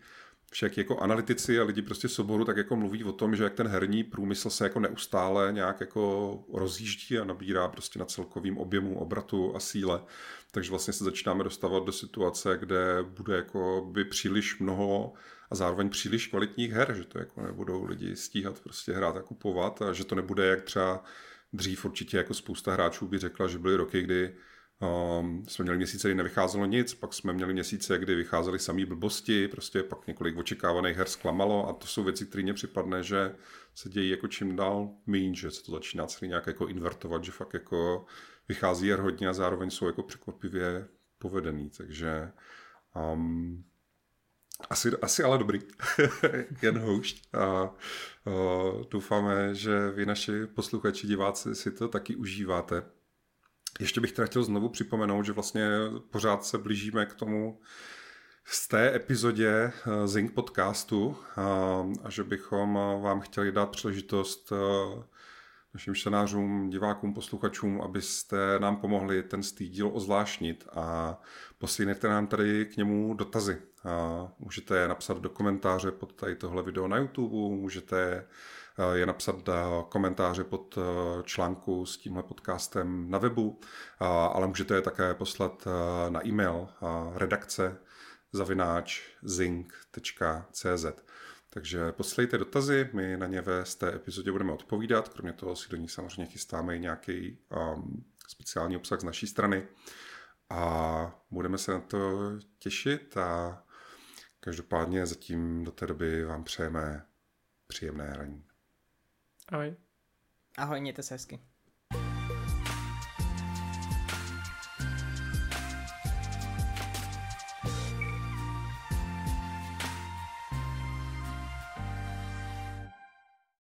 však jako analytici a lidi prostě z oboru tak jako mluví o tom, že jak ten herní průmysl se jako neustále nějak jako rozjíždí a nabírá prostě na celkovým objemu obratu a síle. Takže vlastně se začínáme dostávat do situace, kde bude jako by příliš mnoho a zároveň příliš kvalitních her, že to jako nebudou lidi stíhat prostě hrát a kupovat a že to nebude jak třeba dřív určitě jako spousta hráčů by řekla, že byly roky, kdy Um, jsme měli měsíce, kdy nevycházelo nic, pak jsme měli měsíce, kdy vycházely samý blbosti, prostě pak několik očekávaných her zklamalo a to jsou věci, které mě připadne, že se dějí jako čím dál méně, že se to začíná celý nějak jako invertovat, že fakt jako vychází her hodně a zároveň jsou jako překvapivě povedený, takže um, asi, asi ale dobrý, jen houšť. A, a doufáme, že vy naši posluchači, diváci si to taky užíváte. Ještě bych teda chtěl znovu připomenout, že vlastně pořád se blížíme k tomu z té epizodě eh, Zing podcastu a, že bychom vám chtěli dát příležitost eh, našim čtenářům, divákům, posluchačům, abyste nám pomohli ten díl ozvláštnit a posílejte nám tady k němu dotazy. A můžete je napsat do komentáře pod tady tohle video na YouTube, můžete je napsat do komentáře pod eh, článku s tímhle podcastem na webu, ale můžete je také poslat eh, na e-mail redakce zavináč. Takže poslejte dotazy, my na ně ve z té epizodě budeme odpovídat, kromě toho si do ní samozřejmě chystáme i nějaký um, speciální obsah z naší strany a budeme se na to těšit a každopádně zatím do té doby vám přejeme příjemné hraní. Ahoj. Ahoj, mějte se hezky.